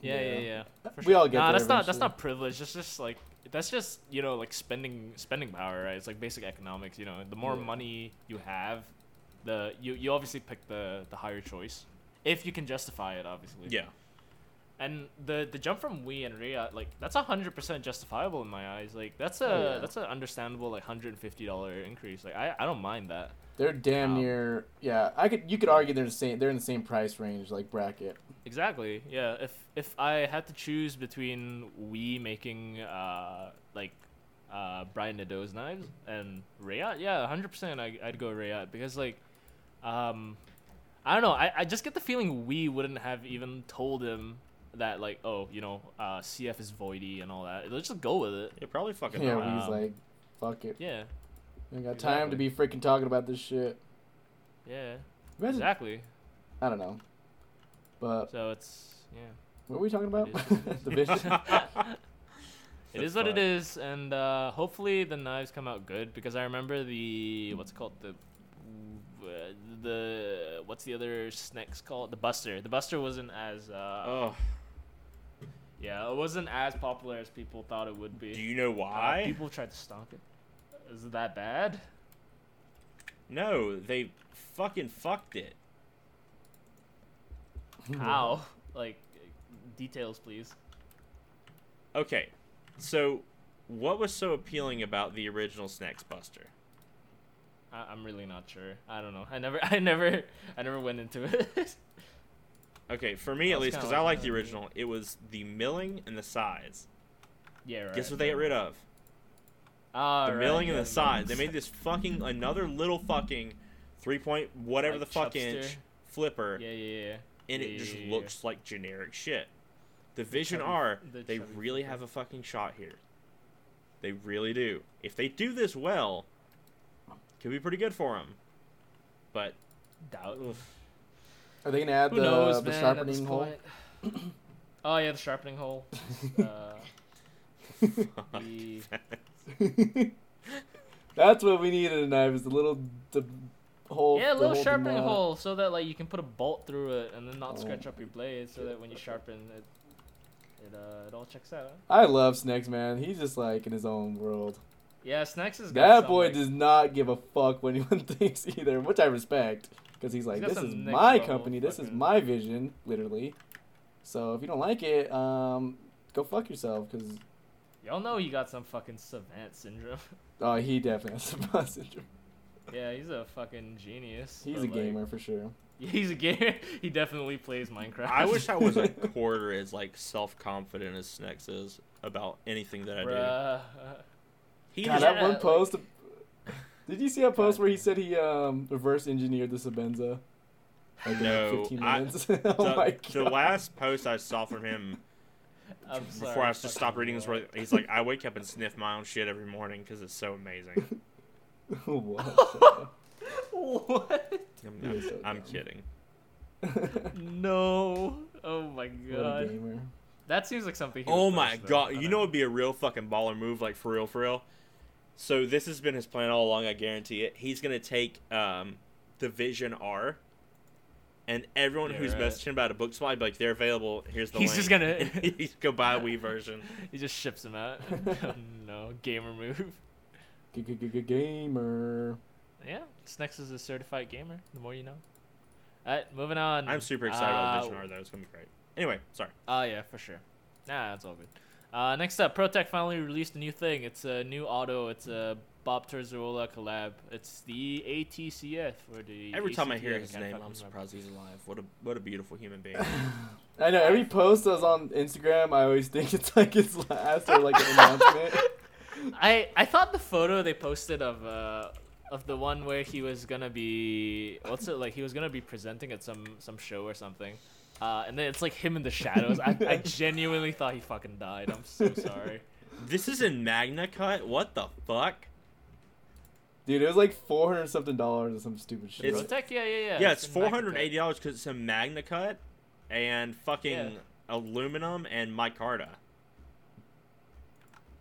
Yeah, yeah, Yeah. yeah. For We all get Nah, that's not that's not privilege. That's just like that's just you know like spending spending power, right? It's like basic economics. You know, the more Yeah. money you have, the you you obviously pick the the higher choice if you can justify it, obviously. Yeah. And the the jump from WE and Reate, like that's hundred percent justifiable in my eyes. Like that's a Oh, yeah. that's an understandable like hundred and fifty dollar increase. Like I, I don't mind that. They're damn Um, near. Yeah, I could. You could argue they're the same. They're in the same price range, like bracket. Exactly. Yeah. If if I had to choose between we making uh like uh Brian Nadeau's knives and Reate, yeah, hundred percent I I'd go Reate because like um I don't know, I, I just get the feeling we wouldn't have even told him that like, oh, you know, uh CF is voidy and all that. Let's just go with it. Yeah, probably fucking. Yeah, not. he's Um, like, fuck it. Yeah. I ain't got time to be freaking talking about this shit. Yeah. Imagine, Exactly. I don't know. But So it's yeah. what were we talking about? It the vision. It The is what it fuck? [laughs] [laughs] and uh, hopefully the knives come out good because I remember the what's it called the uh, the what's the other snacks called the Buster. The Buster wasn't as uh, Oh, yeah, it wasn't as popular as people thought it would be. do you know Uh, why? people tried to stomp it. Is it that bad? No, they fucking fucked it. [laughs] How? Like details, please. Okay, so what was so appealing about the original Snecx Buster? I- I'm really not sure. I don't know. I never, [laughs] I never, I never went into it. Okay, for me at least, kinda because I like like the uh, original, it was the milling and the size. yeah, right. Guess what they got rid of? Ah, the right, milling yeah, and the sides. They made this fucking another little fucking three point whatever Like the fuck chubster? inch flipper, Yeah, yeah, yeah. and Yeah, it just yeah, yeah. looks like generic shit. The Vision chubby- R, the they really flipper. have a fucking shot here. They really do. If they do this well, could be pretty good for them. But Doubt. Are they gonna add Who the, knows, the man, sharpening hole? [coughs] oh yeah, the sharpening hole. [laughs] Uh, [laughs] the, [laughs] That's what we need in a knife is the little the hole. yeah, a little sharpening hole so that like you can put a bolt through it and then not Oh. scratch up your blade, so that when you sharpen it, it uh, it all checks out. I love Snecx, man. He's just like in his own world. Yeah, Snecx is good. That boy does not give a fuck what anyone [laughs] thinks either, which I respect. Because he's like, got this is my company, this is my vision, literally. So if you don't like it, um, go fuck yourself. Because Y'all know he got some fucking savant syndrome. [laughs] oh, he definitely has Savant [laughs] syndrome. yeah, he's a fucking genius. He's a like, gamer for sure. [laughs] He's a gamer. he definitely plays Minecraft. I wish I was a quarter as like self confident as Snecx is about anything that I do. He God, just, that Yeah, one like- post. Did you see a post where he said he um reverse engineered the Sebenza? Like No, like 15 I- minutes. oh the, my the last post I saw from him I'm before sorry, I just stopped fucking reading was what? where he's like, I wake up and sniff my own shit every morning because it's so amazing. [laughs] what? what? [laughs] I'm, I'm, so I'm kidding. [laughs] No. Oh my What a god. gamer. That seems like something. he would Oh my push, though. god! I You know it'd be a real fucking baller move, like for real, for real. So this has been his plan all along. I guarantee it. He's gonna take um, the Vision R, and everyone Yeah, who's right. messaging about a book spot, be like, they're available. Here's the link. He's link. just gonna- [laughs] he's go buy a [laughs] WE version. He just ships them out. oh, [laughs] no, gamer move. Gamer. Yeah, Snecx is a certified gamer. The more you know. Alright, moving on. I'm super excited about Uh, Vision R though. It's gonna be great. Anyway, sorry. Oh yeah, for sure. Nah, that's all good. Uh, next up, ProTech finally released a new thing. It's a new auto. It's a Bob Terzuola collab. It's the ATCF or the. Every time I hear his can't name, I'm surprised he's alive. What a what a beautiful human being. [laughs] I know every post that's on Instagram, I always think it's like his last or like an announcement. [laughs] I I thought the photo they posted of uh of the one where he was gonna be what's it like he was gonna be presenting at some some show or something. Uh, and then it's like him in the shadows. I, I [laughs] genuinely thought he fucking died. I'm so sorry. this is in Magna Cut. What the fuck? Dude, it was like four hundred something dollars or some stupid shit. It's- ProTech, yeah, yeah, yeah. Yeah, it's in four Magna hundred Cut. eighty dollars because it's a Magna Cut and fucking Yeah. aluminum and micarta.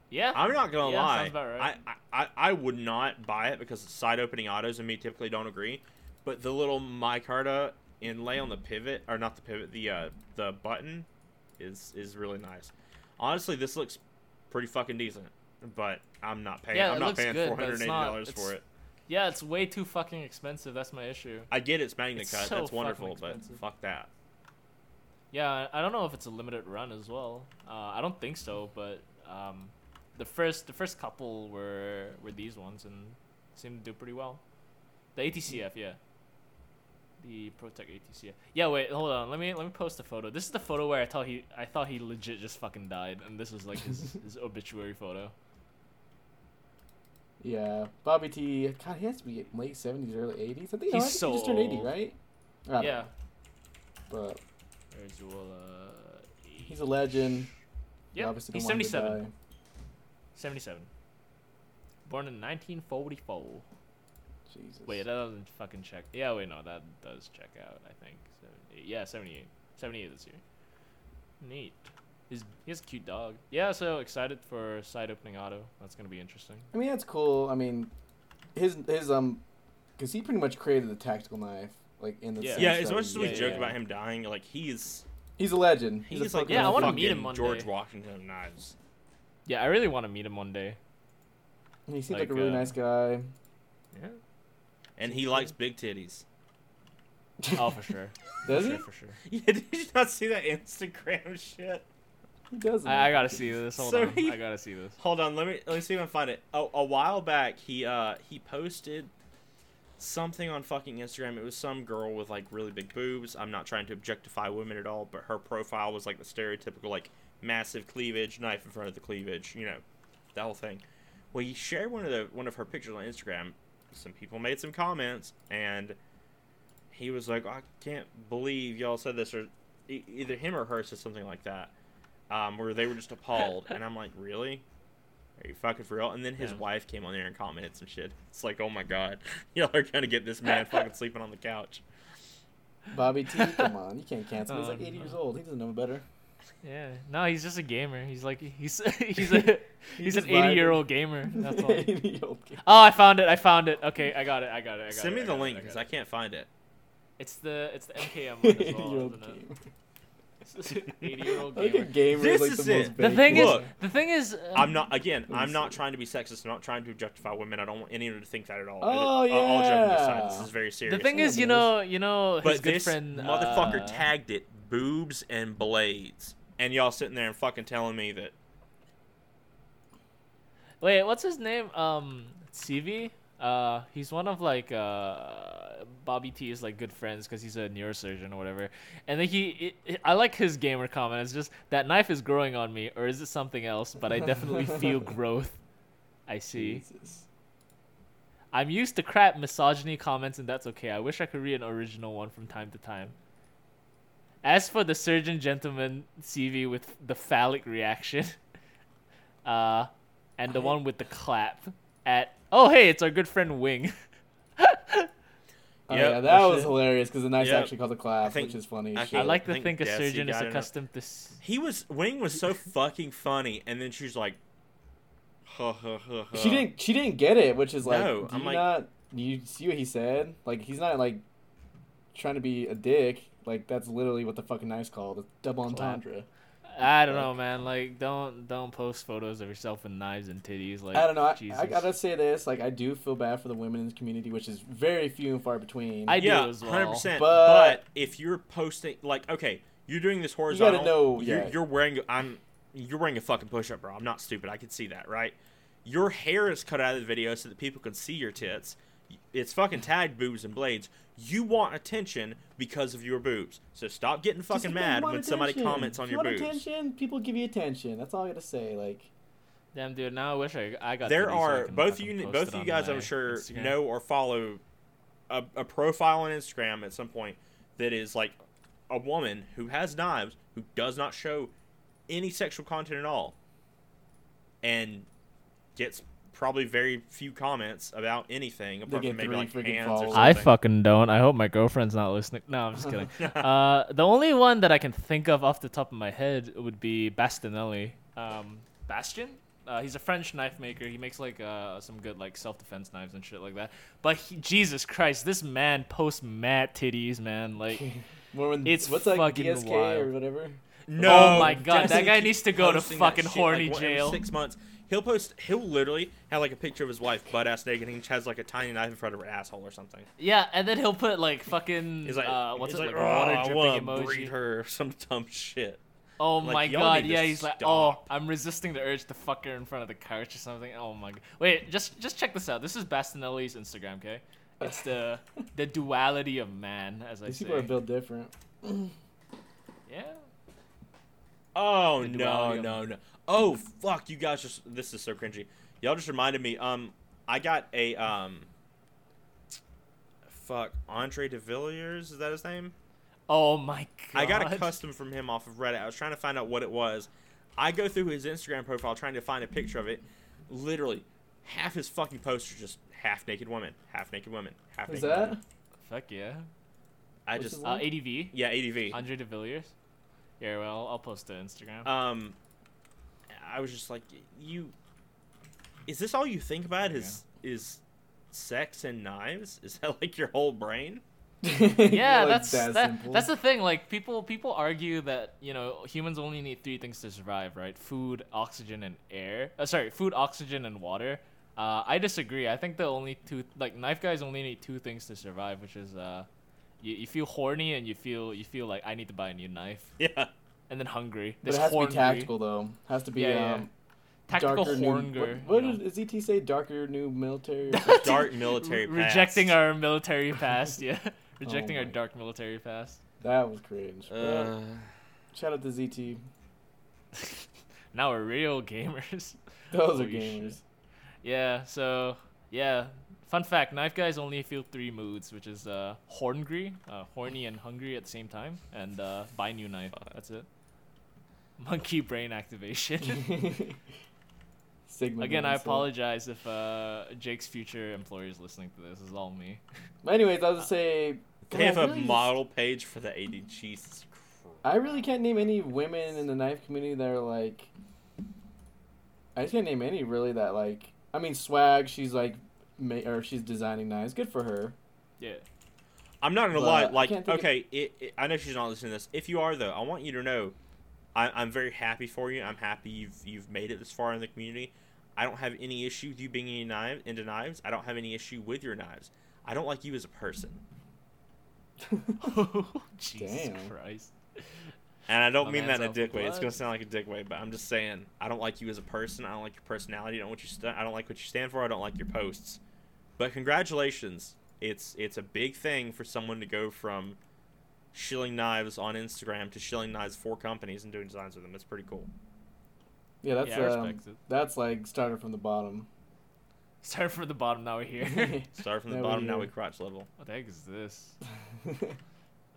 Yeah, I'm not gonna Yeah, lie. sounds about right. I, I, I I would not buy it because side opening autos and me typically don't agree. But the little micarta inlay on the pivot, or not the pivot, the uh, the button, is is really nice. Honestly, this looks pretty fucking decent. But I'm not paying. Yeah, I'm not paying four hundred eighty dollars for it. yeah, it's way too fucking expensive. That's my issue. I get it's Magna it's Cut. so That's wonderful, but fuck that. Yeah, I I don't know if it's a limited run as well. Uh, I don't think so, but um, the first the first couple were were these ones and seemed to do pretty well. The ATCF, yeah. The ProTech ATCF. Yeah, wait, hold on. Let me let me post a photo. This is the photo where I thought he I thought he legit just fucking died, and this was like his [laughs] his obituary photo. Yeah, Bobby T. God, he has to be late seventies, early eighties. I think, no, I He's think so he just turned eighty, right? Yeah. know, But There's Zola. Uh, he's a legend. Yeah, obviously he's don't want him to 77. 77. Born in 1944. Jesus. Wait, that doesn't fucking check. Yeah, wait, no, that does check out. I think. 78. Yeah, 78. 78 this year. Neat. He's he has a cute dog. Yeah, so excited for side opening auto. That's gonna be interesting. I mean, that's cool. I mean, his his um, because he pretty much created the tactical knife, like in the Yeah. sense Yeah, as much as we yeah, joke yeah. about him dying, like he's he's a legend. he's, a like fucking Yeah, I the wanna meet him fucking one George day. Washington knives. Yeah, I really want to meet him one day. And He seems like, like, a really uh, nice guy. Yeah. And he likes big titties. Oh, for sure. [laughs] Does for he? Sure, for sure. [laughs] Yeah, did you not see that Instagram [laughs] shit? He does. I, I gotta see this. Hold So on. he- I gotta see this. Hold on, let me let me see if I can find it. A, a while back, he uh he posted something on fucking Instagram. It was some girl with like really big boobs. I'm not trying to objectify women at all, but her profile was like the stereotypical like massive cleavage, knife in front of the cleavage, you know, the whole thing. Well, he shared one of the one of her pictures on Instagram. Some people made some comments, and he was like, "I can't believe y'all said this," or e- either him or her said something like that, um, where they were just appalled. and I'm like, "Really? Are you fucking for real?" And then his Yeah. wife came on there and commented some shit. It's like, "Oh my god, [laughs] y'all are gonna get this man fucking [laughs] sleeping on the couch." Bobby T. [laughs] Come on, you can't cancel. him. He's like Oh, 80 years old. He doesn't know better. Yeah. No, he's just a gamer. He's like he's he's a he's an 80 year old gamer. That's all. 80-year-old. Oh, I found it. I found it. Okay, I got it. I got it. I got it. Send it, me the link because got I can't find it. It's the it's the MKM one as well, 80-year-old gamer. 80 year old I like gamer. gamer This is like is the it. most The basic- thing Look. is, the thing is, um, I'm not again. I'm not see. trying to be sexist. I'm not trying to objectify women. I don't want anyone to think that at all. Oh, All- all joking aside, this is very serious. The thing is, you know, you know, his But good this friend motherfucker uh, tagged it boobs and blades, and y'all sitting there and fucking telling me that Wait, what's his name? Um, CV. Uh, he's one of like uh Bobby T's like good friends because he's a neurosurgeon or whatever. And then he, it, I like his gamer comment. It's just that knife is growing on me, or is it something else? But I definitely [laughs] feel growth. I see. Jesus. I'm used to crap misogyny comments, and that's okay. I wish I could read an original one from time to time. As for the surgeon gentleman CV with the phallic reaction, [laughs] uh, and the I- one with the clap at oh hey, it's our good friend Wing. [laughs] Oh, Yep, yeah, that that was shit. hilarious because the knife Yep. actually called a class, think- which is funny. I as think- I like to think think a Desi surgeon is got it up. accustomed to. S- He was Wing was so fucking funny, and then she's like, ha ha ha. ha. She didn't. She didn't get it, which is like, No, do I'm you like- not. You see what he said? Like he's not like trying to be a dick. Like that's literally what the fucking knife's called. It's double Clap. entendre. I don't know, man. Like, don't don't post photos of yourself with knives and titties. Like, I don't know. I, Jesus. I gotta say this. Like I do feel bad for the women in the community, which is very few and far between. I do as well. hundred percent. But- But if you're posting, like, okay, you're doing this horizontal. You know, You're, yeah. you're wearing. I'm. You're wearing a fucking push-up, bro. I'm not stupid. I can see that, right? Your hair is cut out of the video so that people can see your tits. It's fucking tagged boobs and blades. You want attention because of your boobs. So stop getting fucking mad want when somebody comments on If your you boobs. want attention, people give you attention. That's all I gotta say. Like Damn, dude. Now I wish I I got. there titties so are both you both of you guys I'm sure Instagram. know or follow a, a profile on Instagram at some point that is like a woman who has knives who does not show any sexual content at all and gets probably very few comments about anything apart get from maybe like freaking hands or something. I fucking don't. I hope my girlfriend's not listening. No, I'm just [laughs] kidding. uh, the only one that I can think of off the top of my head would be Bastinelli. Um, Bastion. Uh, he's a French knife maker. He makes like uh, some good like self defense knives and shit like that. But he, Jesus Christ, this man posts mad titties, man. Like, [laughs] when It's what's like fucking DSK wild. or whatever. No, Oh my God, that guy needs to go to fucking shit, horny like, jail. Six months. He'll post. He'll literally have like a picture of his wife butt ass naked, and he has like a tiny knife in front of her asshole or something. yeah, and then he'll put like fucking He's like, uh, what's he's it like, like, "Oh, water I dripping wanna emoji. breed her or [laughs] some dumb shit. Oh Like, my y'all god, yeah, he's like, oh. I'm resisting the urge to fuck her in front of the couch or something. Oh my god. Wait, just just check this out. This is Bastinelli's Instagram, okay? It's the the duality of man, as I These say. people are built different. Oh yeah. Oh no, duality of- no, no. Oh fuck, you guys just this is so cringy. Y'all just reminded me. Um, I got a um. Fuck, Andre De Villiers is that his name? Oh my god. I got a custom from him off of Reddit. I was trying to find out what it was. I go through his Instagram profile trying to find a picture of it. Literally, half his fucking posts are just half naked women, half naked women, half Is naked that? women. Fuck yeah. I What's just his Uh, name? ADV. yeah, ADV. Andre De Villiers. Yeah, well, I'll post to Instagram. Um, I was just like, you. Is this all you think about? Is is sex and knives? Is that like your whole brain? [laughs] yeah, Like, that's that that, that's the thing. Like people people argue that you know humans only need three things to survive, right? Food, oxygen, and air. Uh, sorry, food, oxygen, and water. Uh, I disagree. I think the only two like knife guys only need two things to survive, which is uh, you, you feel horny and you feel you feel like I need to buy a new knife, [laughs] Yeah. And then hungry. But This it has to be tactical though. Has to be Yeah, yeah. um, Tactical darker new. hornger. What, what you know. did ZT say? Darker new military. [laughs] Dark military. Re- rejecting our military past, yeah. [laughs] [laughs] rejecting our dark military past. that was cringe. Uh, shout out to ZT. Now we're real gamers. Those are Holy shit. gamers. Yeah, so yeah. Fun fact, knife guys only feel three moods, which is uh horngry, uh, horny and hungry at the same time, and uh buy new knife. That's it. Monkey brain activation. [laughs] [laughs] Sigma. Again, I apologize if uh Jake's future employer is listening to this. It's all me. But anyways, I was gonna say. they have God, I a really just- model page for the AD. Jesus Christ. I really can't name any women in the knife community that are like. I just can't name any really that like. I mean, swag. She's like, ma- or she's designing knives. Good for her. Yeah. I'm not gonna But lie. Like, can't think of- okay, it, it, I know she's not listening to this. If you are though, I want you to know, I, I'm very happy for you. I'm happy you've you've made it this far in the community. I don't have any issue with you being into knives. Into knives. I don't have any issue with your knives. I don't like you as a person, oh, [laughs] [laughs] Jesus Damn. Christ. and I don't My mean that in a out for dick way. It's gonna sound like a dick way, but I'm just saying I don't like you as a person. I don't like your personality. I don't want you. St- I don't like what you stand for. I don't like your posts. But congratulations, it's it's a big thing for someone to go from shilling knives on Instagram to shilling knives for companies and doing designs with them. It's pretty cool. Yeah, that's Yeah, um, that's like started from the bottom. [laughs] Start from the bottom, now we're here. [laughs] Start from the Now bottom. we Now we crotch level. what the heck is this? [laughs]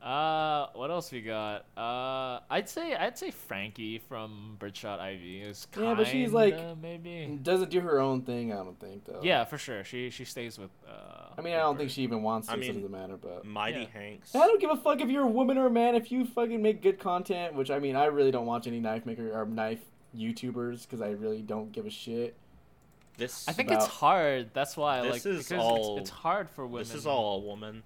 Uh, what else we got? Uh, I'd say I'd say Frankie from Birdshot Ivy is kind Yeah, but she's, like- maybe. Doesn't do her own thing. I don't think though. Yeah, for sure. She she stays with. Uh, I mean, I don't think she even wants to. I so mean- it doesn't matter. But Mighty Yeah. Hanks. I don't give a fuck if you're a woman or a man. If you fucking make good content, which I mean, I really don't watch any knife maker or knife YouTubers because I really don't give a shit. This I think about- it's hard. That's why This like is all- it's, it's hard for women. this is all a woman,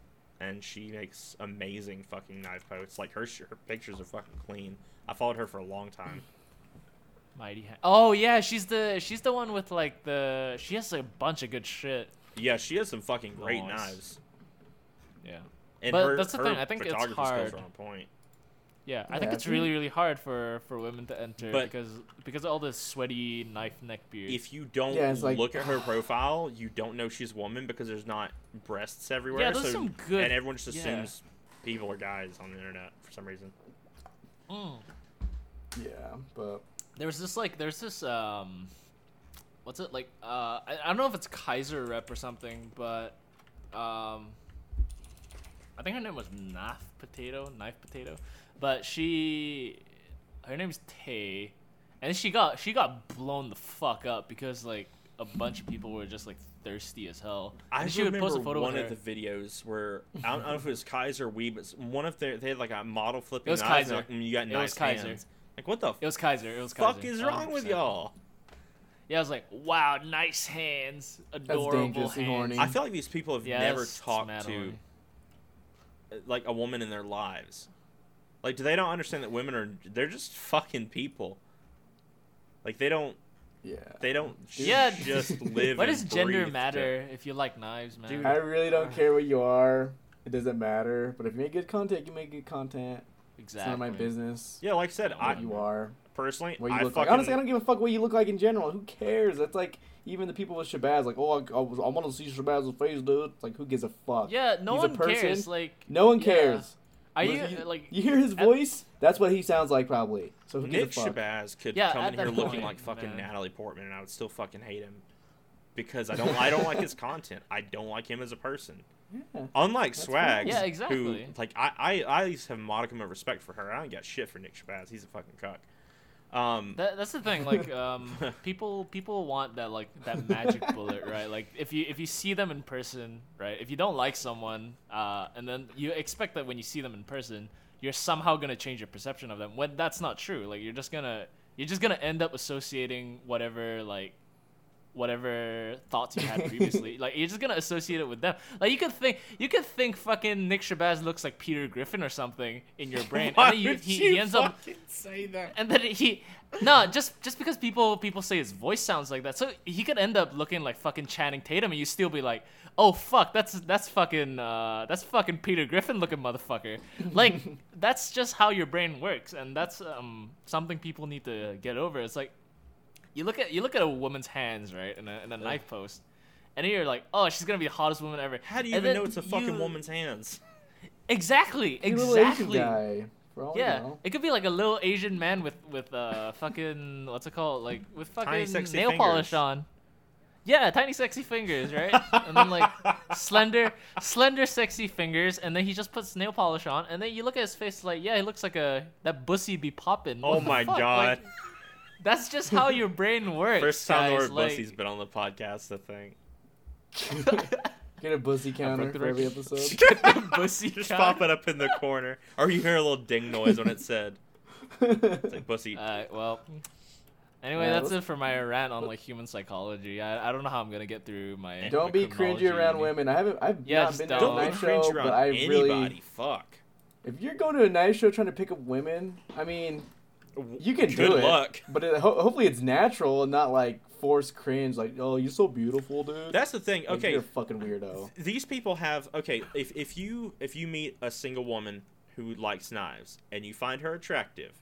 and she makes amazing fucking knife posts. Like her her pictures are fucking clean. I followed her for a long time. Mighty. Ha- oh yeah, she's the she's the one with like the she has a bunch of good shit. Yeah, she has some fucking great Nice. knives. Yeah. And But her, that's the her thing, I think it's photography hard. skills are on point. Yeah, I Yeah, think it's really really hard for for women to enter But- because because of all this sweaty knife neck beard. If you don't Yeah, like- look at her [sighs] profile, you don't know she's a woman because there's not breasts everywhere. Yeah, there's so, some good- And everyone just yeah. assumes people are guys on the internet for some reason. Mm. Yeah, but There was this like there's this um what's it like uh I, I don't know if it's Kizer rep or something, but um I think her name was Knife Potato, Knife Potato. But she her name's Tay and she got she got blown the fuck up because like a bunch of people were just like thirsty as hell. I and she remember would post a photo one of the videos where I don't know if it was Kizer or WE, but one of their they had like a model flipping It was knives. Kizer. And like, "Mm, you got It nice was Kizer. hands. Like what the It was Kizer. It was Kizer. fuck is wrong with 100%. y'all? Yeah, I was like, wow, nice hands, adorable dangerously hands. horny. I feel like these people have Yeah, never it's- it's talked to horny. uh, like a woman in their lives. Like, do they don't understand that women are they're just fucking people? Like they don't yeah. they don't Yeah, [laughs] just [laughs] live. What does gender breathe to- matter if you like knives, man? Dude, I really don't care what you are. It doesn't matter. But if you make good content, you make good content. exactly. It's none of my business. Yeah, like I said, I What you are. personally What you I look fucking like. Honestly, I don't give a fuck what you look like in general. Who cares? That's like even the people with Shabazz, like, oh, I, I, was, I want to see Shabazz's face, dude. Like, who gives a fuck? Yeah, no He's a one person. cares. Like, No one cares. are Listen, you like? You hear his at- voice? That's what he sounds like, probably. So who Nick gives a fuck? Shabazz could Yeah, come at in here that looking point, like fucking man. Natalie Portman, and I would still fucking hate him because I don't I don't like his [laughs] content. I don't like him as a person. Yeah. Unlike That's Swags, fine. Yeah, who like I, I I at least have a modicum of respect for her. I don't got shit for Nick Shabazz. He's a fucking cuck. Um, That, that's the thing. Like, [laughs] um, people people want that like that magic bullet, right? Like, if you if you see them in person, right? If you don't like someone, uh, and then you expect that when you see them in person, you're somehow gonna change your perception of them. When that's not true. Like, you're just gonna you're just gonna end up associating whatever like whatever thoughts you had [laughs] previously. like you're just gonna associate it with them. Like you could think you could think fucking Nick Shabazz looks like Peter Griffin or something in your brain, why and then you, would he, you he ends up fucking say that? and then he no just just because people people say his voice sounds like that so he could end up looking like fucking channing tatum and you still be like oh fuck that's that's fucking uh that's fucking peter griffin looking motherfucker like [laughs] that's just how your brain works and that's um something people need to get over it's like you look at you look at a woman's hands right in a, in a knife post and you're like oh she's gonna be the hottest woman ever How do you And even know it's a fucking you- woman's hands? exactly He's a little Asian exactly guy. For all I yeah, it could be like a little Asian man with with uh [laughs] fucking what's it called like with fucking Tiny, sexy nail polish on. Yeah, tiny sexy fingers, right? and then like [laughs] slender, slender sexy fingers, and then he just puts nail polish on, and then you look at his face like, yeah, he looks like a that bussy be popping. Oh my god! That's just how your brain [laughs] works. First time the guys. word like, bussy's been on the podcast. I think. [laughs] Get a bussy counter the for every record. episode. [laughs] bussy. Just cock. pop it up in the corner, or you hear a little ding noise when it said. It's like bussy. Alright, well. Anyway, Yeah, that's it for my rant on like human psychology. I, I don't know how I'm gonna get through my. Don't my be cringy around women. I haven't. I've Yeah, not just been to a don't. Don't be knife show, around but I anybody. really. Fuck. If you're going to a night show trying to pick up women, I mean, you can Good do it. luck. But it, ho- hopefully it's natural and not like forced cringe. Like, oh, you're so beautiful, dude. That's the thing. Like, Okay, you're a fucking weirdo. these people have okay. If if you if you meet a single woman who likes knives and you find her attractive,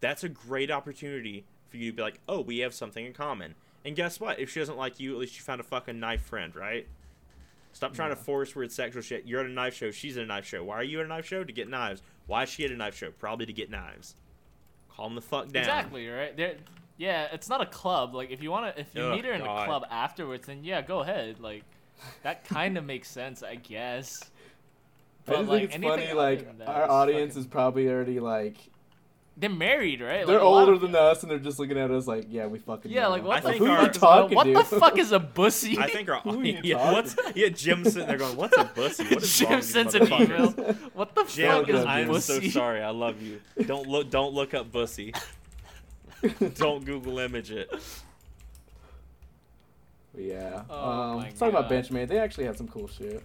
that's a great opportunity for you to be like, oh, we have something in common. And guess what? If she doesn't like you, at least you found a fucking knife friend, right? Stop trying to force weird sexual shit. You're at a knife show. She's at a knife show. Why are you at a knife show? To get knives. Why is she at a knife show? Probably to get knives. Calm the fuck down. Exactly right. There, yeah, it's not a club. Like if you want to, if you Ugh, meet her in God. a club afterwards, then yeah, go ahead. Like that kind of makes sense, I guess. I But just like think it's funny. Like our audience fucking- is probably already like they're married, right? they're Like, older of- than us, and they're just looking at us like, yeah, we fucking. Yeah, know. like what I the think who our- you fuck? is a- talking what to? the fuck is a bussy? I think our [laughs] Who are you yeah, what's yeah Jim sitting there going, "What's a pussy? What is Jim with sends an email. What the Jim, fuck is up, I'm bussy? so sorry. I love you. Don't look. Don't look up bussy. [laughs] don't Google image it. Yeah. Oh um, my let's talk about Benchmade. They actually had some cool shit.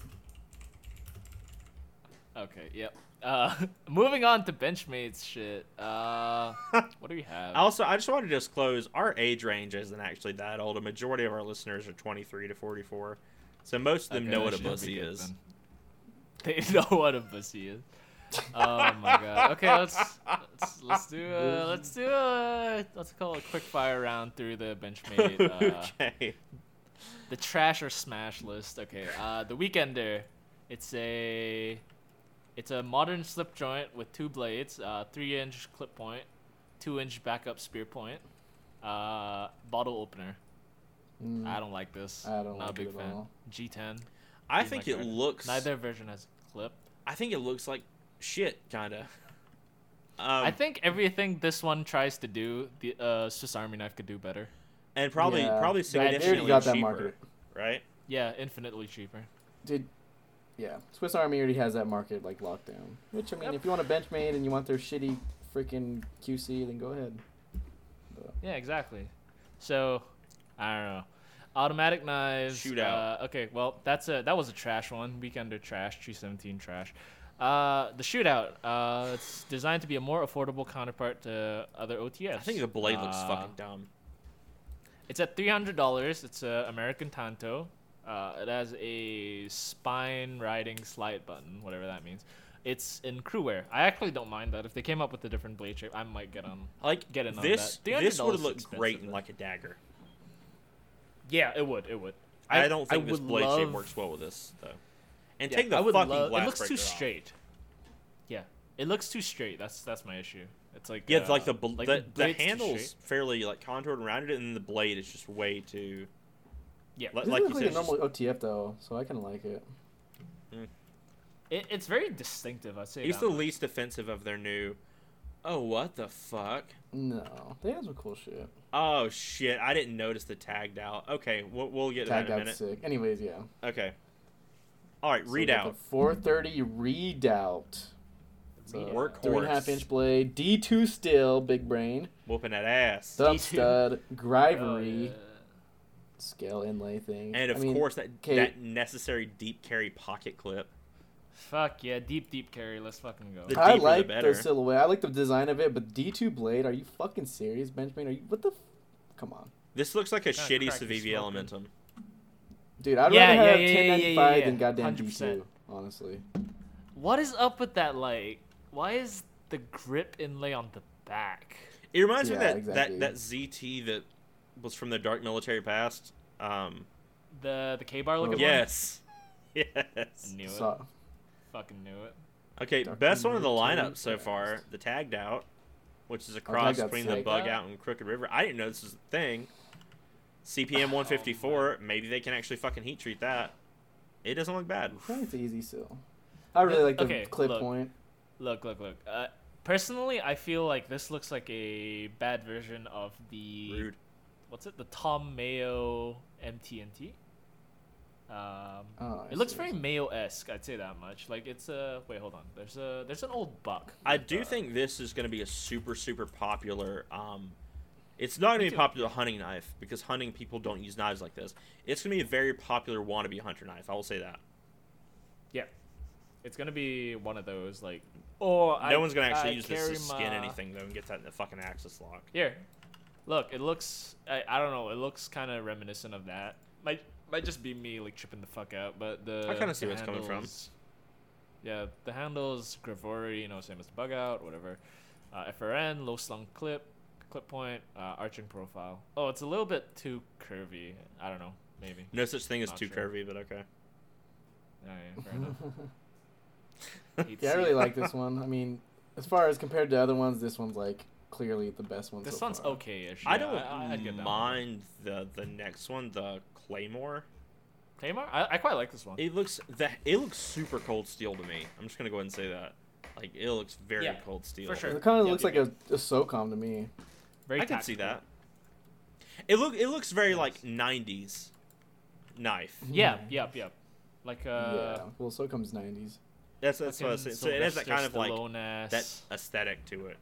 Okay, yep. Uh, [laughs] moving on to Benchmade's shit. Uh, [laughs] what do we have? Also, I just want to disclose our age range isn't actually that old. A majority of our listeners are 23 to 44, so most of them Okay, know what a should be bussy good is. then. [laughs] They know what a bussy is. oh my god. Okay, let's let's let's do a let's do a let's call a quick fire round through the Benchmade. Uh, okay. the trash or smash list. Okay, uh, the Weekender. It's a it's a modern slip joint with two blades, uh, three inch clip point, two inch backup spear point, uh, bottle opener. Mm. I don't like this. I don't Not a big it at fan. all. G10. I think it card. looks. Neither version has a clip. I think it looks like shit, kinda. Um, I think everything this one tries to do, the uh, Swiss Army knife could do better. and probably Yeah, probably significantly got that cheaper, market. right? Yeah, infinitely cheaper. Did yeah, Swiss Army already has that market like locked down. Which I mean, Yep. if you want a Benchmade and you want their shitty freaking QC, then go ahead. But, Yeah, exactly. So, I don't know. Automatic knives. Shootout. Uh, okay, well, that's a that was a trash one. Weekender trash. 217 trash. Uh, the shootout. Uh, it's designed to be a more affordable counterpart to other OTS. I think the blade looks Uh, fucking dumb. It's at three hundred dollars. It's a American Tanto. Uh, it has a spine riding slide button, whatever that means. It's in CruWear. I actually don't mind that. If they came up with a different blade shape, I might get on. Like get in on this, that. this would look great in like a dagger. Yeah, it would. It would. I, don't think this would blade shape works well with this though. And Yeah, take the I would fucking love- It looks too breaker off. straight. Yeah, it looks too straight. That's that's my issue. It's like Yeah, it's like uh, the bl- like the, the blade's handles fairly like contoured and rounded, and the blade is just way too. Yeah, Like, this like you looks said, a it's just- normal OTF though, so I kind of like it. Mm. it, it's very distinctive. I'd say. he's the much. least offensive of their new. Oh what the fuck! No, they have some cool shit. Oh shit! I didn't notice the tagged out. Okay, we'll, we'll get to Tagged that in a out minute. sick. Anyways, yeah. Okay. All right, So we Redoubt. the 430 Redoubt. It's a Workhorse. Three and a half inch blade. D2 still, big brain. Whooping that ass. Thumb D2. stud, Oh, [laughs] Grivory, yeah. Scale inlay thing. And of I mean, course that okay. that necessary deep carry pocket clip. Fuck yeah, deep deep carry. Let's fucking go. The I deeper the like the silhouette. I like the design of it, but D2 blade, are you fucking serious, Benjamin? Are you what the? F- Come on, This looks like a Kinda shitty crack Civivi. Elementum. dude. I'd Yeah, rather yeah, have yeah, yeah, 1095 yeah, yeah, than goddamn 100%. D2. Honestly, What is up with that? Like, why is the grip inlay on the back? It reminds me of that, exactly. that that ZT that was from the Dark Military Past. Um, The the K bar looking one. yes, [laughs] yes. I knew it. so, Fucking knew it. Okay, Dark best one of the Military lineup so Past. far. The tagged out, which is a cross out's between the bug Yeah. out and Crooked River. I didn't know this was a thing. CPM 154. Maybe they can actually fucking heat treat that. It doesn't look bad. I think it's easy still. I really like the Okay, clip look. point. Look, look, look. Uh, personally, I feel like this looks like a bad version of the Rude. What's it? The Tom Mayo MTNT. Um, Oh, it looks very Mayo-esque. I'd say that much. Like it's a wait, hold on. There's a there's an old buck. I do uh, think this is going to be a super super popular. Um, it's not going to be a popular hunting knife because hunting people don't use knives like this. It's going to be a very popular wannabe hunter knife. I will say that. Yeah, it's gonna be one of those like. Oh, no I, one's going to actually I use this to skin my- anything though and get that in the fucking axis lock. Here, look. It looks. I, I don't know. It looks kind of reminiscent of that. Might might just be me like tripping the fuck out, but the. I kinda see where it's coming from. Yeah, the handles Grivory, you know, same as the bug out, whatever. Uh, FRN, low slung clip, clip point, uh, arching profile. Oh, it's a little bit too curvy. I don't know. Maybe. No such thing as too sure. curvy, but okay. Yeah, yeah, fair [laughs] enough. [laughs] Yeah, I really like this one. I mean, as far as compared to other ones, this one's like clearly the best one. This so one's far. okay-ish. I don't I, I'd get that one. mind the the next one, the Claymore. Tamar, I, I quite like this one. It looks that it looks super cold steel to me. I'm just gonna go ahead and say that. Like it looks very Yeah, cold steel. for sure. It kind of Yeah, looks yeah, like a, a SOCOM to me. Very I can see that. It look it looks very like 90s knife. Yeah, yep, yep. Like uh, yeah. Well, SOCOM's 90s. That's that's what I was saying. So it has that kind of like that that aesthetic to it.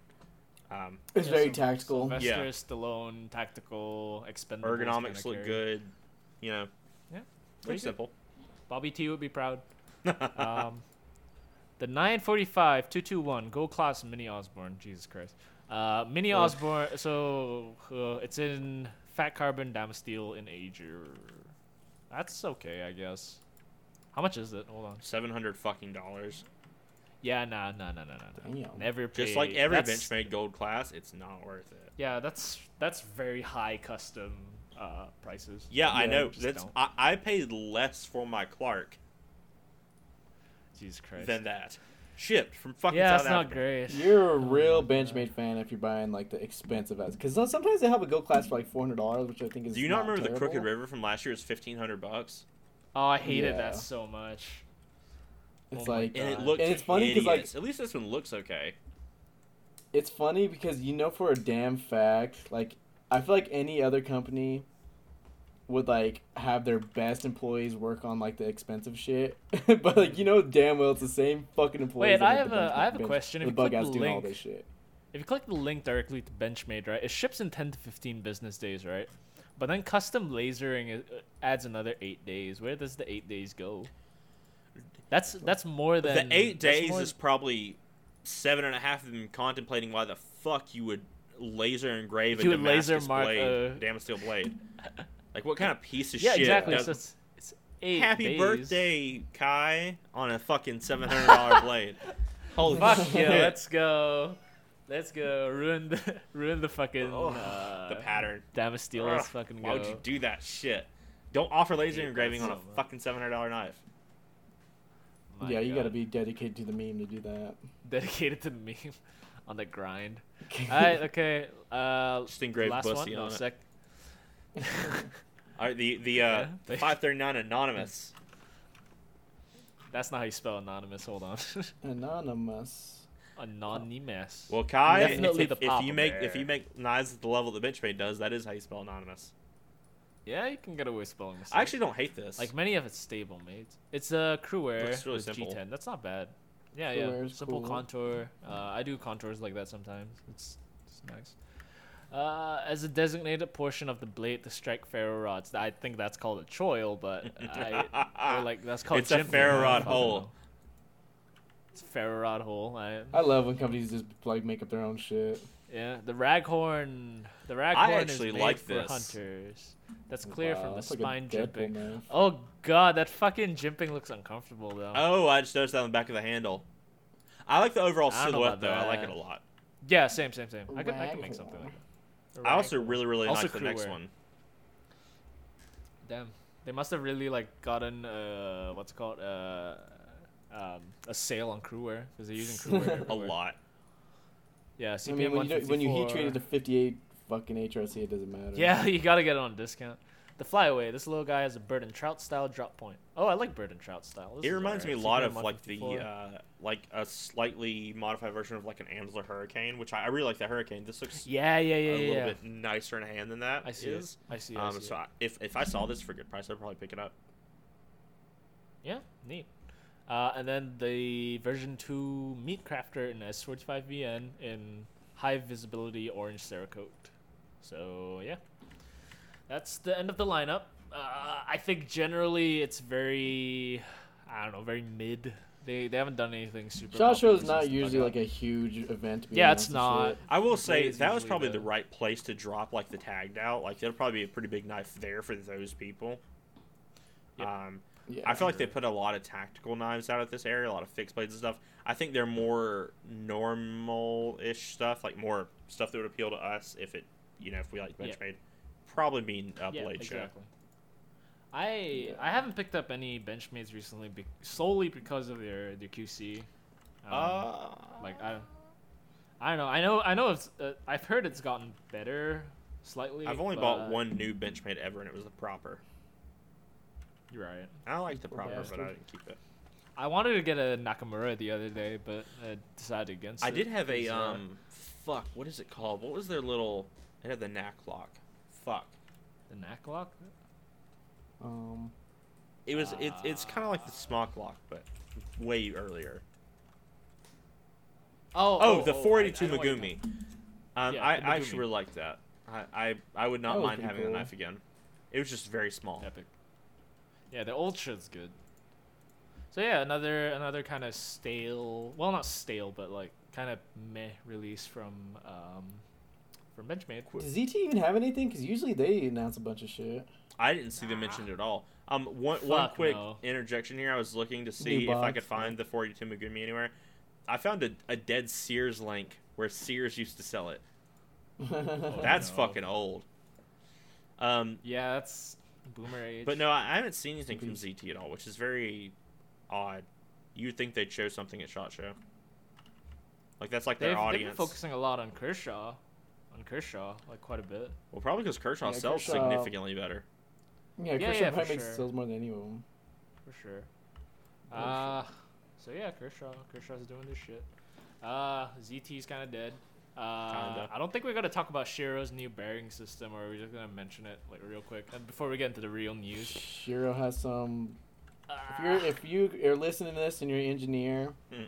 Um, It's very tactical. Sylvester Yeah. Stallone, tactical, expendable. ergonomics look good. You know, Yeah, pretty pretty good. simple. Bobby T would be proud. [laughs] um, the 945 221 Gold Class Mini Osborne. Jesus Christ. Uh, Mini Ugh. Osborne. So uh, it's in fat carbon damasteel in Ager. That's okay, I guess. How much is it? Hold on. Seven hundred fucking dollars. Yeah, nah, nah, nah, nah, nah. nah. Damn. Never paid. Just like every that's- Benchmade gold class, it's not worth it. Yeah, that's that's very high custom uh, prices. Yeah, I know. That's. I, I paid less for my Clark Jesus Christ. than that. Shipped from fucking yeah, South that's not great. You're a Oh real my God. Benchmade fan if you're buying like the expensive ads. Because sometimes they have a gold class for like four hundred dollars, which I think is. Do you not not remember the Crooked. River from last year? It's fifteen hundred bucks, Oh, I hated Yeah. that so much. It's Oh like and it looked And it's funny 'cause, like- at least this one looks okay. it's funny because you know for a damn fact, like I feel like any other company would like have their best employees work on like the expensive shit, [laughs] but like you know damn well it's the same fucking employees. Wait, I make have the bench- I have a question. If The you bug click the doing all link- this shit. If you click the link directly to Benchmade, right, it ships in 10 to 15 business days, right? But then custom lasering uh, adds another eight days. Where does the eight days go? That's that's more than the eight days more- is probably seven and a half of them contemplating why the fuck you would laser engrave a You would laser Damascus mark blade, a- damn steel blade. [laughs] like what kind of piece of yeah, shit? Yeah, exactly. does- So it's, it's eight Happy days. birthday, Kai, on a fucking seven hundred dollar [laughs] blade. Holy Fuck shit. yeah, let's go. Let's go. Ruin the [laughs] ruin the fucking Ugh, uh, the pattern. Damasteel. Ugh, Let's fucking go. Why would you do that shit? Don't offer laser hate engraving on a much. fucking seven hundred dollar knife. My yeah, you gotta be dedicated to the meme to do that. dedicated to the meme [laughs] on the grind. Alright, [laughs] okay. Uh, Just engrave last pussy one. No, on it. sec. All right, the the [laughs] uh, Yeah, five thirty nine Anonimus. That's not how you spell anonymous. Hold on. Anonymous. anonymous. Well, Kai, if, Definitely if, the if you Papa make if you make knives at the level that Benchmade does, that is how you spell anonymous. Yeah, you can get away with spelling mistakes. I actually don't hate this. like many of its stable mates. It's a CruWear Looks really with simple. G10. That's not bad. Yeah, yeah. Simple cool. contour. Uh, I do contours like that sometimes. It's, it's nice. Uh, as a designated portion of the blade to strike ferro rods, I think that's called a choil, but I or [laughs] like that's called It's a jimping, ferro rod hole. It's a ferro rod hole. I, I love when companies just like make up their own shit. yeah, the raghorn. The raghorn actually is made like for this. hunters. That's clear Wow, from the that's like a spine Deadpool jimping. knife. Oh god, that fucking jimping looks uncomfortable though. oh, I just noticed that on the back of the handle. I like the overall I silhouette about though. I like it a lot. Yeah, same, same, same. I could, I could make something like that. I also really really Also like the next CruWear. one. Damn, they must have really like gotten uh, what's it called uh, um, a sale on CruWear because they're using crew wear [laughs] A lot. Yeah, I mean, when you, when you heat 154. treat it to 58 fucking HRC, it doesn't matter. Yeah, [laughs] you gotta get it on discount. The flyaway. This little guy has a bird and trout style drop point. Oh, I like bird and trout style. This It is reminds me a lot of like the uh, like a slightly modified version of like an Amsler Hurricane, which I, I really like that Hurricane. This looks Yeah, yeah, yeah, a yeah. little yeah. bit nicer in hand than that I see is. it. I see. It, I Um, see so it. I, if if I saw this for a good price, I'd probably pick it up. Yeah, neat. Uh, and then the version 2 Meat Crafter in S45VN in high visibility orange Cerakote. So, yeah. That's the end of the lineup. Uh, I think generally it's very, I don't know, very mid. They, they haven't done anything super. Shot show is not usually like a huge event. To be Yeah, it's not. I will say that was probably the- the right place to drop like the tagged out. Like there'll probably be a pretty big knife there for those people. Yep. Um, Yeah. I feel like they put a lot of tactical knives out at this area, a lot of fixed blades and stuff. I think they're more normal-ish stuff, like more stuff that would appeal to us if it, you know, if we like Yeah. Benchmade. Probably being a Yeah, blade show. exactly. I Yeah. I haven't picked up any Benchmades recently be- solely because of their their QC. Um, Uh, like I, I don't know. I know I know it's. Uh, I've heard it's gotten better slightly. I've only bought one new Benchmade ever, and it was the proper. You're right. I like the Poor proper, but. I didn't keep it. I wanted to get a Nakamura the other day, but I decided against I it. I did have a 'cause, uh, um, fuck. What is it called? What was their little? It had the knack lock. Fuck. the knack lock. Um, It was. It, it's kind of like the smock lock, but way earlier. Oh, Oh, the I- 482 I know what Megumi. Um, Yeah, I, the I actually Megumi. really liked that. I, I, I would not That mind pretty having the knife again. It was just very small. Epic. Yeah, the old shit's good. So yeah, another another kind of stale. Well, not stale, but like kind of meh release from um from Benchmade. does ZT even have anything? Because usually they announce a bunch of shit. I didn't see them mentioned at all. Um, one one quick no. interjection here. I was looking to see if I could find the 42 Megumi anywhere. I found a, a dead Sears link where Sears used to sell it. [laughs] That's no. fucking old. Um, Yeah, that's boomer age. but no, I I haven't seen anything from ZT at all, which is very odd. You'd think they'd show something at Shot Show. Like that's like they've, their they've been audience. focusing a lot on Kershaw, on Kershaw, like quite a bit. Well, probably because Kershaw Yeah, sells Kershaw- significantly better. yeah, Yeah, Kershaw yeah, for probably makes sure. sells more than any of them. for sure. For Uh, so yeah, Kershaw, Kershaw's doing this shit. Uh, ZT's kind of dead. Uh, Kinda. I don't think we're gonna talk about Shiro's new bearing system, or are we're just gonna mention it like real quick, and before we get into the real news. Shiro has some. If Ah. you're if you are listening to this and you're an engineer, Hmm.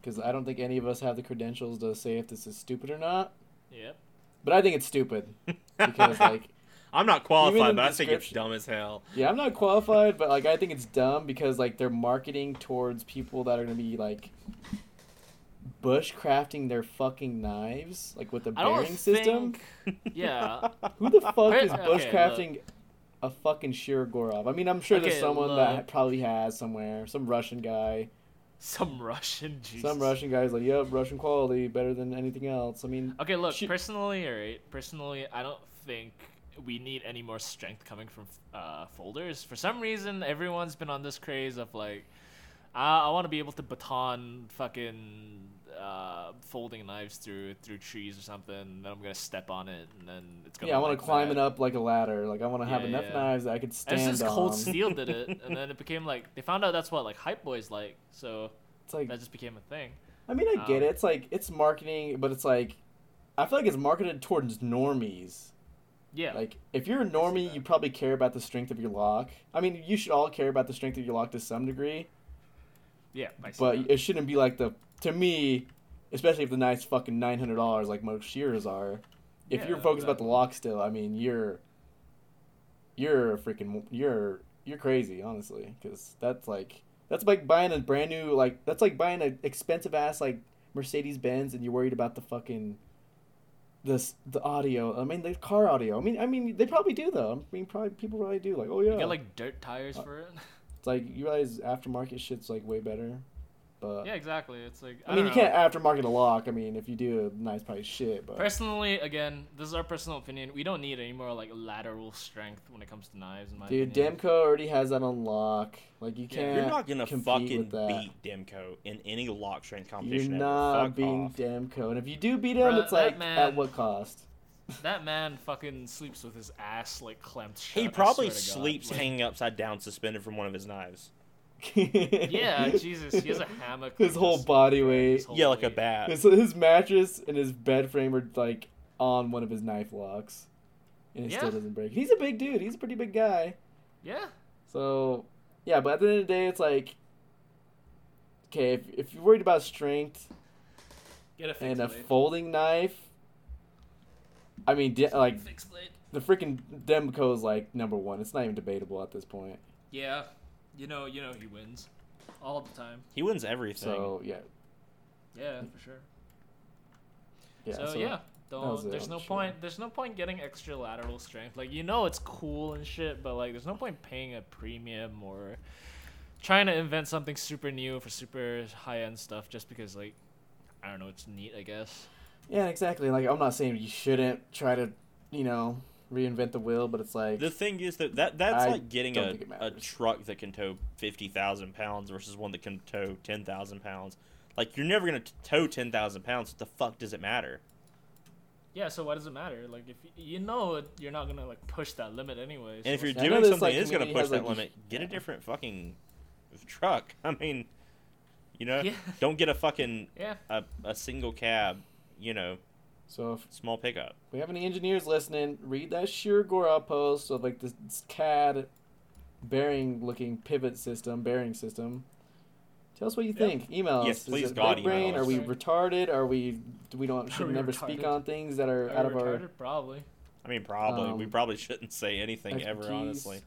because I don't think any of us have the credentials to say if this is stupid or not. Yep. But I think it's stupid because like [laughs] I'm not qualified, in but I think it's dumb as hell. yeah, I'm not qualified, but like I think it's dumb because like they're marketing towards people that are gonna be like bushcrafting their fucking knives like with the I don't bearing system. think. Yeah. [laughs] Who the fuck is Okay, bushcrafting a fucking Shirogorov? I mean, I'm sure there's someone look. that probably has somewhere, some Russian guy. Some Russian. [laughs] Jesus. Some Russian guy's like, "Yep, Russian quality, better than anything else." I mean, Okay, look. Shi- Personally, alright. Personally, I don't think we need any more strength coming from uh, folders. For some reason, everyone's been on this craze of like, I, I want to be able to baton fucking uh, folding knives through through trees or something. And then I'm gonna step on it, and then it's gonna. yeah, I want to climb it up like a ladder. Like I want to have Yeah, enough yeah. knives that I could And stand it's just. Cold Steel did it, [laughs] and then it became like they found out that's what like hype boys like, so It's like, that just became a thing. I mean, I get um, it. It's like it's marketing, but it's like, I feel like it's marketed towards normies. Yeah. Like if you're a normie, you probably care about the strength of your lock. I mean, you should all care about the strength of your lock to some degree, yeah. But that. it shouldn't be like the to me, especially if the knife's fucking nine hundred dollars like most shears are. If Yeah, you're focused about the lock still, I mean, you're you're a freaking you're you're crazy, honestly, because that's like that's like buying a brand new like that's like buying an expensive ass like Mercedes Benz and you're worried about the fucking this the audio. I mean, the car audio. I mean, I mean, they probably do though. I mean, probably people probably do. Like, oh yeah, you get like dirt tires Uh, for it. it's like you realize aftermarket shit's like way better. But yeah, exactly. It's like I mean, you don't know. can't aftermarket a lock. I mean, if you do, a nice probably shit. But Personally, again, this is our personal opinion. We don't need any more like lateral strength when it comes to knives. In my dude, opinion. Demko already has that on lock. Like you can't. You're not gonna fucking beat Demko in any lock strength competition. You're competition ever. not Fuck beating off. Demko, and if you do beat him, Bruh, it's like man- at what cost? that man fucking sleeps with his ass like clamped shut. He probably swear God. sleeps Like, hanging upside down, suspended from one of his knives. Yeah, [laughs] Jesus, he has a hammock. His like who this, body weight. whole Yeah, like a bat. His, his mattress and his bed frame are like on one of his knife locks, and it Yeah. still doesn't break. He's a big dude. He's a pretty big guy. Yeah, So yeah, but at the end of the day, it's like, okay, if if you're worried about strength get a and fixed a blade. folding knife, I mean, de- like fixed blade. the freaking Demko is like number one. It's not even debatable at this point. Yeah, you know, you know, he wins all the time. He wins everything. So yeah, Yeah, for sure. yeah. so, so yeah, don't. There's I'm no sure. point. There's no point getting extra lateral strength. Like you know, it's cool and shit, but like, there's no point paying a premium or trying to invent something super new for super high end stuff just because like I don't know, it's neat. I guess. Yeah, exactly. Like I'm not saying you shouldn't try to, you know, reinvent the wheel, but it's like the thing is that, that that's I like getting a, a truck that can tow fifty thousand pounds versus one that can tow ten thousand pounds. Like you're never gonna t- tow ten thousand pounds. What the fuck does it matter? Yeah, so why does it matter? Like, if y- you know it, you're not gonna like push that limit anyway. And if you're doing this, something like, that is going to push has, that like, limit, get a different fucking truck. [laughs] I mean, you know, Yeah. don't get a fucking yeah, a, a single cab, you know, So if small pickup. we have any engineers listening, read that Shirogorov post of like this CAD bearing looking pivot system, bearing system. Tell us what you Yeah. think. Email Yes, us. please, Is it God, big brain? email Are we retarded? Are we do we don't [laughs] should we never speak on things that are, Are out we of our retarded? probably. I mean, probably we Um, probably shouldn't say anything ever, honestly.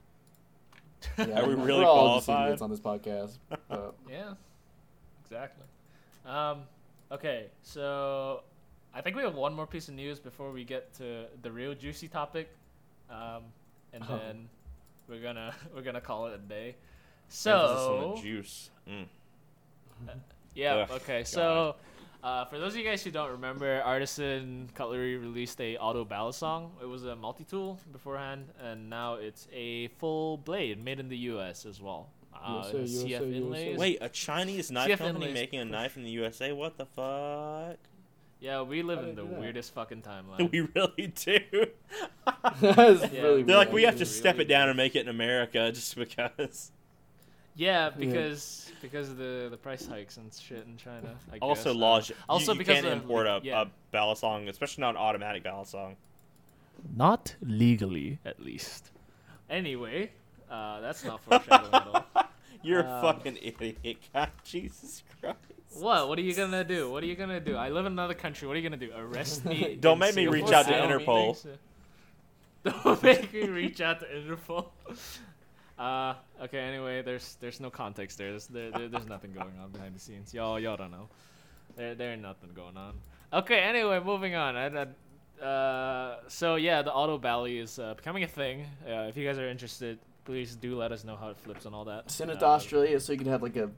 Yeah, [laughs] Are we we're really all just qualified? idiots on this podcast. [laughs] But Yeah, exactly. Um, okay, so I think we have one more piece of news before we get to the real juicy topic, um, and Oh. then we're gonna [laughs] we're gonna call it a day. So the juice. Mm. yeah, Ugh, okay. So uh, for those of you guys who don't remember, Artisan Cutlery released a auto balisong. It was a multi-tool beforehand, and now it's a full blade made in the U.S. as well. Uh, USA, USA, CF USA. inlays. Wait, a Chinese knife CF company inlays. making a knife in the USA? What the fuck? Yeah, we live in the they do that? weirdest fucking [laughs] timeline. we really do. [laughs] That's Yeah. really They're like, weird. we have to Really step it down and make it in America just because. Yeah, because because of the the price hikes and shit in China. I Also, guess. Uh, laws. you- also you, because can't of, import a, yeah. a balisong, especially not an automatic balisong. not legally at least. Anyway, uh, that's not foreshadowing at all. [laughs] You're Um, a fucking idiot, God. Jesus Christ. What? What are you gonna do? What are you gonna do? I live in another country. What are you gonna do? Arrest me? [laughs] [laughs] Don't make me reach out to Interpol. Don't make me reach out to Interpol. Uh, okay. Anyway, there's there's no context there. There's there, there- there's nothing going on behind the scenes. Y'all y'all don't know. There there ain't nothing going on. Okay. Anyway, moving on. I, I, uh, so yeah, the auto bally is uh, becoming a thing. Uh, if you guys are interested, please do let us know how it flips and all that. Send it Uh, to Australia so you can have like a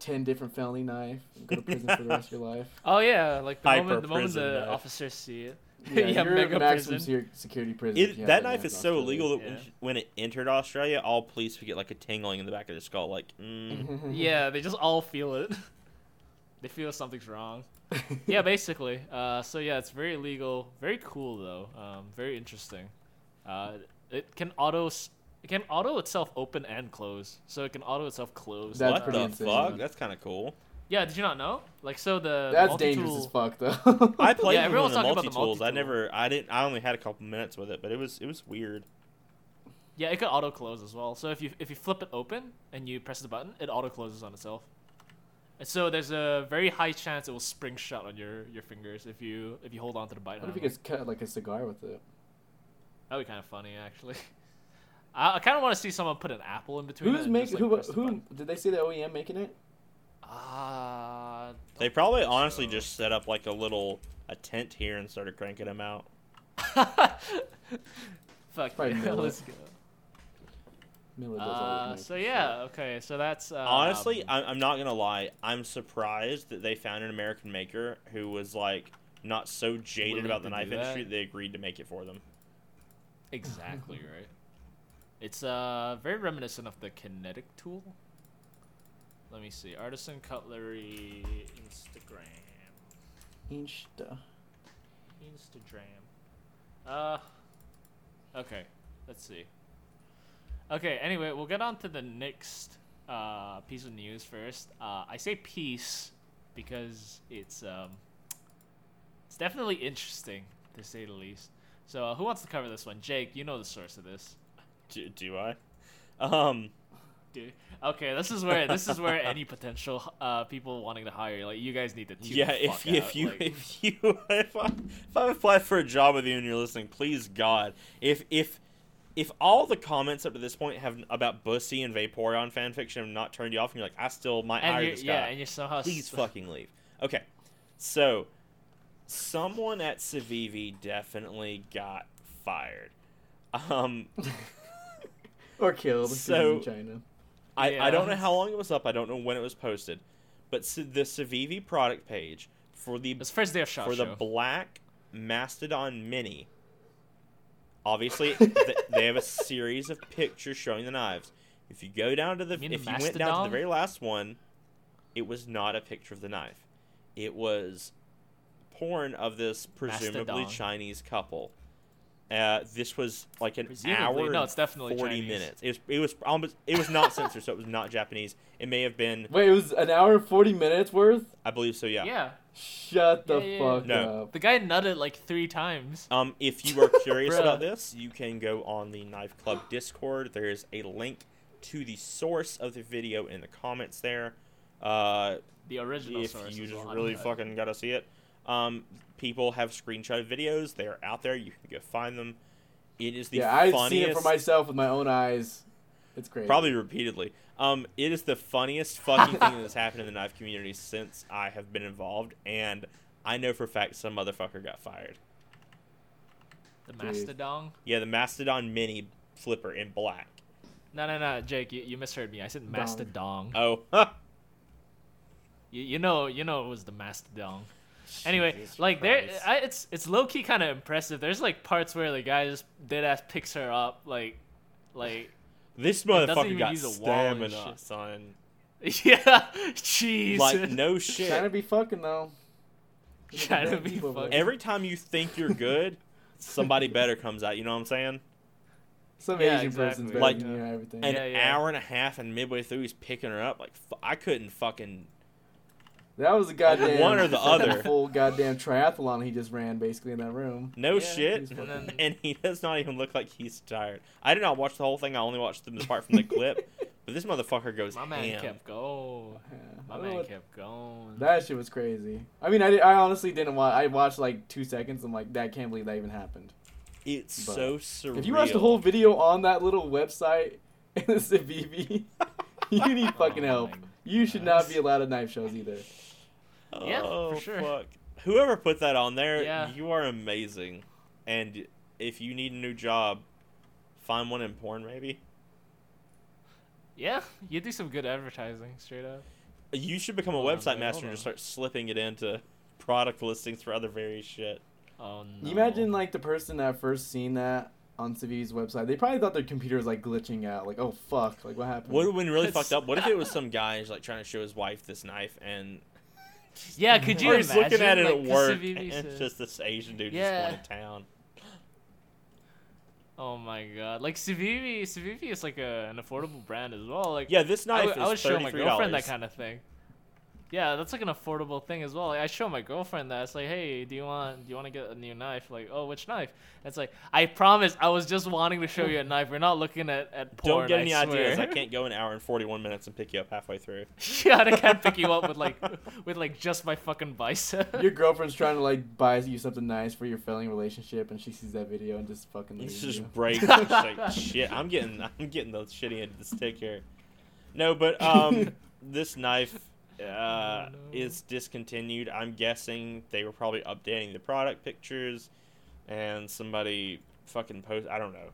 ten different felony knife and go to prison for the rest of your [laughs] life. Oh yeah, like the Hyper moment the moment the knife. officers see it. Yeah, [laughs] Yeah, you're mega maximum prison. se- security prison. It, have that knife is so Australia. illegal that when, Yeah. when it entered Australia, all police would get like a tingling in the back of their skull, like, mm. [laughs] yeah, they just all feel it. they feel something's wrong. yeah, basically. Uh, so yeah, it's very illegal. Very cool though. Um, very interesting. Uh, it can auto. S- It can auto itself open and close. So it can auto itself close. That's what the insane. fuck? That's kind of cool. Yeah, did you not know? Like so the That's multi-tool- dangerous as fuck, though. [laughs] I played Yeah, yeah, everyone's one of the about the multi tools. I never, I didn't, I only had a couple minutes with it, but it was, it was weird. Yeah, it could auto close as well. So if you if you flip it open and you press the button, it auto closes on itself. And so there's a very high chance it will spring shut on your, your fingers if you if you hold on to the bite What if you handle. could cut like a cigar with it? That'd be kind of funny actually. [laughs] I, I kind of want to see someone put an apple in between. Who's making? like, who? press the Who? Did they say the OEM making it? Ah. They probably honestly so. just set up like a little a tent here and started cranking them out. [laughs] Fuck yeah, Miller. let's go. Miller does Uh, the so yeah, okay, so that's uh, Honestly, I'm, I'm not gonna lie. I'm surprised that they found an American maker who was like not so jaded about the knife do that. industry. that They agreed to make it for them. exactly right. It's uh very reminiscent of the kinetic tool. Let me see, artisan cutlery Instagram. Insta. Instagram. Uh, okay. Let's see. Okay. Anyway, we'll get on to the next uh, piece of news first. Uh, I say piece because it's um, it's definitely interesting to say the least. So, uh, who wants to cover this one? Jake, you know the source of this. Do, do I? Um, Dude. Okay, this is where this is where [laughs] any potential uh, people wanting to hire like you guys need to yeah. If fuck if out, you like- if [laughs] you if I if I applied for a job with you and you're listening, please God, if if if all the comments up to this point have about Bussy and Vaporeon fanfiction have not turned you off, and you're like, I still might and hire this guy. yeah, and you're somehow please st- fucking leave. Okay, so someone at Civivi definitely got fired. Um, [laughs] Or killed. So- in China. I, I don't know how long it was up. I don't know when it was posted, but C- the Civivi product page for the It's first day of shot for the black Mastodon Mini. Obviously, [laughs] th- they have a series of pictures showing the knives. If you go down to the, You if the you went down to the very last one, it was not a picture of the knife. It was porn of this presumably Mastodon. Chinese couple. Uh, this was like an Presumably. hour. No, it's definitely forty Chinese. minutes. It was. It was almost. It was not [laughs] censored, so it was not Japanese. It may have been. Wait, it was an hour and forty minutes worth. I believe so. Yeah. Yeah. Shut the Yeah, yeah, fuck No. up. The guy nutted like three times. Um, if you are curious [laughs] about this, you can go on the Knife Club [gasps] Discord. There is a link to the source of the video in the comments there. Uh, The original if source. you just really fucking gotta see it. Um, people have screenshot videos. They are out there. You can go find them. It is the Yeah, I've funniest. seen it for myself with my own eyes. It's crazy. Probably repeatedly. Um, it is the funniest fucking thing that's happened in the knife community since I have been involved, and I know for a fact some motherfucker got fired. The Dude. Mastodon. Yeah, the Mastodon Mini flipper in black. No, no, no, Jake, you, you misheard me. I said Mastodon. Oh, huh. [laughs] You, you know, you know, it was the Mastodon. Anyway, Jesus like there, Christ. I, it's it's low key kind of impressive. There's like parts where the guy just dead ass picks her up, like, like, this doesn't motherfucker got a wall stamina, shit. son. [laughs] yeah, jeez. Like no shit. Trying to be fucking though. Look at Trying to be fucking. Every time you think you're good, somebody better comes out. You know what I'm saying? Some Yeah, Asian person's exactly. better Like, than you and everything. An Yeah, yeah. hour and a half, and midway through, he's picking her up. Like fu- I couldn't fucking. That was a goddamn One or the [laughs] other. full goddamn triathlon he just ran basically in that room. No Yeah, shit. he's and then- and [laughs] [laughs] he does not even look like he's tired. I did not watch the whole thing. I only watched the part from the clip. But this motherfucker goes My man ham. kept going. Yeah, My I don't know man what- kept going. That shit was crazy. I mean, I, did, I honestly didn't watch. I watched like two seconds. I'm like, that can't believe that even happened. It's But so surreal. If you watch the whole video on that little website, and it's a VV, you need oh fucking Oh help. You should not goodness. be allowed at knife shows either. Yeah, for oh, sure. Fuck. Whoever put that on there, Yeah. you are amazing. And if you need a new job, find one in porn, maybe. Yeah, you do some good advertising, straight up. You should become a Hold website wait, master and just start slipping it into product listings for other various shit. Oh no. You imagine like the person that first seen that on Civi's website. They probably thought their computer was like glitching out. Like, oh fuck, like what happened? What would have been really [laughs] fucked up? What if it was some guy who's like trying to show his wife this knife and Yeah, could you or imagine? looking at it like, at work and it's just this Asian dude Yeah. just going to town. Oh my god! Like Civivi, Civivi is like a, an affordable brand as well. Like Yeah, this I knife would, I would is show my girlfriend that kind of thing. Yeah, that's like an affordable thing as well. Like, I show my girlfriend that it's like, hey, do you want do you want to get a new knife? Like, oh, which knife? It's like, I promise, I was just wanting to show you a knife. We're not looking at at porn. Don't get any swear. ideas. I [laughs] can't go an hour and forty-one minutes and pick you up halfway through. [laughs] yeah, I can't pick you up with like [laughs] with like just my fucking bicep. Your girlfriend's trying to like buy you something nice for your failing relationship, and she sees that video and just fucking It's leaves just you. break. like, shit, I'm getting, I'm getting the shitty end of the stick here. No, but um, this knife uh, is discontinued. I'm guessing they were probably updating the product pictures, and somebody fucking post. I don't know.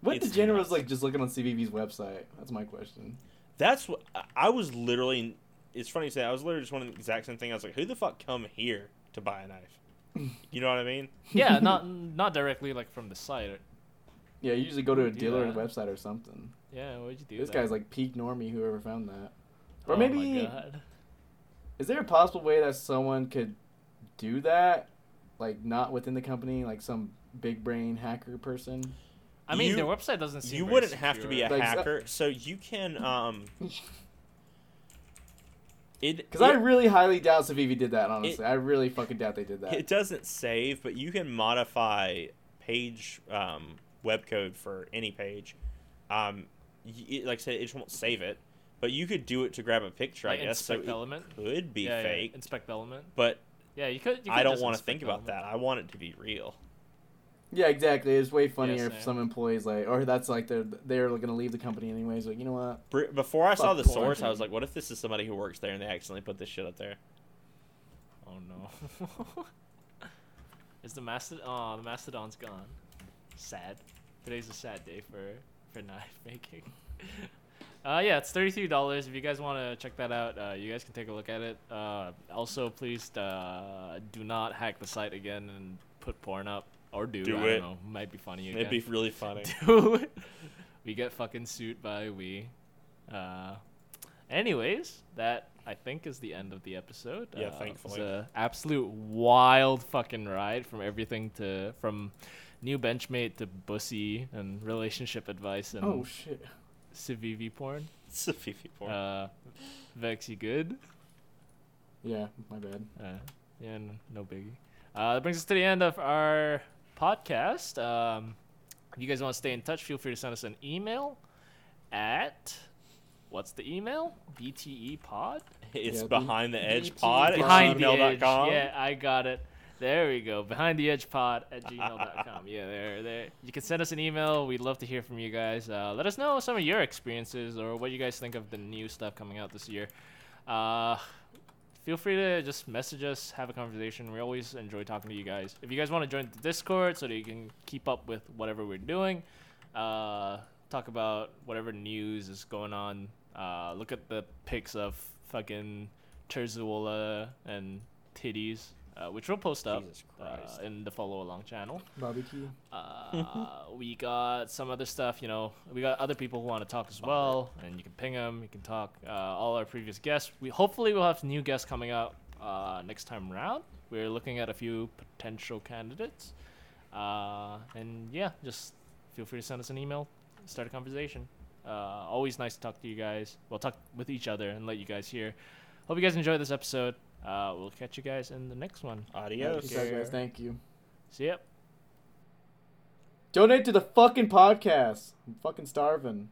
What It's degenerate was like just looking on Civivi's website? That's my question. That's what I- I was literally. It's funny to say. I was literally just wondering the exact same thing. I was like, who the fuck come here to buy a knife? [laughs] You know what I mean? yeah, [laughs] not not directly like from the site. Yeah, you usually go to a Do dealer website or something. Yeah, what'd you do? This that? guy's like peak normie. Whoever found that. Or oh maybe my god. is there a possible way that someone could do that, like not within the company, like some big brain hacker person? I mean, You- their website doesn't seem. You very wouldn't have to be a. Like, hacker, so you can [laughs] um. It [laughs] Because I really highly doubt Civivi did that. Honestly, I really fucking doubt they did that. It doesn't save, but you can modify page um, web code for any page. Um, it, like I said, it just won't save it, but you could do it to grab a picture. Like I guess so. inspect It element. could be yeah, yeah, fake, inspect element. but Yeah, you could. You I don't want to inspect think about that. I want it to be real. Yeah, exactly. It's way funnier same. if some employees like, or that's like they're they're gonna leave the company anyways. Like, you know what? Before I saw the porn. source, I was like, "What if this is somebody who works there and they accidentally put this shit up there?" Oh no. [laughs] Is the mastodon? Oh, the mastodon's gone. Sad. Today's a sad day for for knife making. [laughs] Uh, yeah, it's thirty-three dollars. If you guys want to check that out, uh, you guys can take a look at it. Uh, also, please uh, do not hack the site again and put porn up, or do. Do I it. don't know. Might be funny again. It'd be really [laughs] funny. do it. We get fucking sued by we. Uh, anyways, that I think is the end of the episode. Yeah, Uh, it thankfully. was a absolute wild fucking ride from everything to from new Benchmade to bussy and relationship advice and Oh shit. Civivi porn. It's a Fifi porn. Uh, Vex, you good? Yeah, my bad. Uh, yeah, n- no biggie. Uh, that brings us to the end of our podcast. Um, if you guys want to stay in touch, feel free to send us an email at what's the email? BTE Pod. it's yeah, behind the edge BT pod Behind the edge. gmail.com. Yeah, I got it. There we go. Behind the edge pod at gmail.com. yeah, there, there. You can send us an email. We'd love to hear from you guys. Uh, let us know some of your experiences or what you guys think of the new stuff coming out this year. Uh, feel free to just message us, have a conversation. We always enjoy talking to you guys. If you guys want to join the Discord so that you can keep up with whatever we're doing, uh, talk about whatever news is going on. Uh, look at the pics of fucking Terzuola and titties, uh, which we'll post up uh, in the follow along channel. Barbecue. Uh, we got some other stuff, you know. We got other people who want to talk as well, and you can ping them. You can talk. Uh, all our previous guests. We hopefully we'll have new guests coming up uh, next time around. We're looking at a few potential candidates, uh, and yeah, just feel free to send us an email, start a conversation. Uh, always nice to talk to you guys. We'll talk with each other and let you guys hear. Hope you guys enjoyed this episode. Uh, we'll catch you guys in the next one. Adios. Peace out, guys. Thank you. See ya. Donate to the fucking podcast. I'm fucking starving.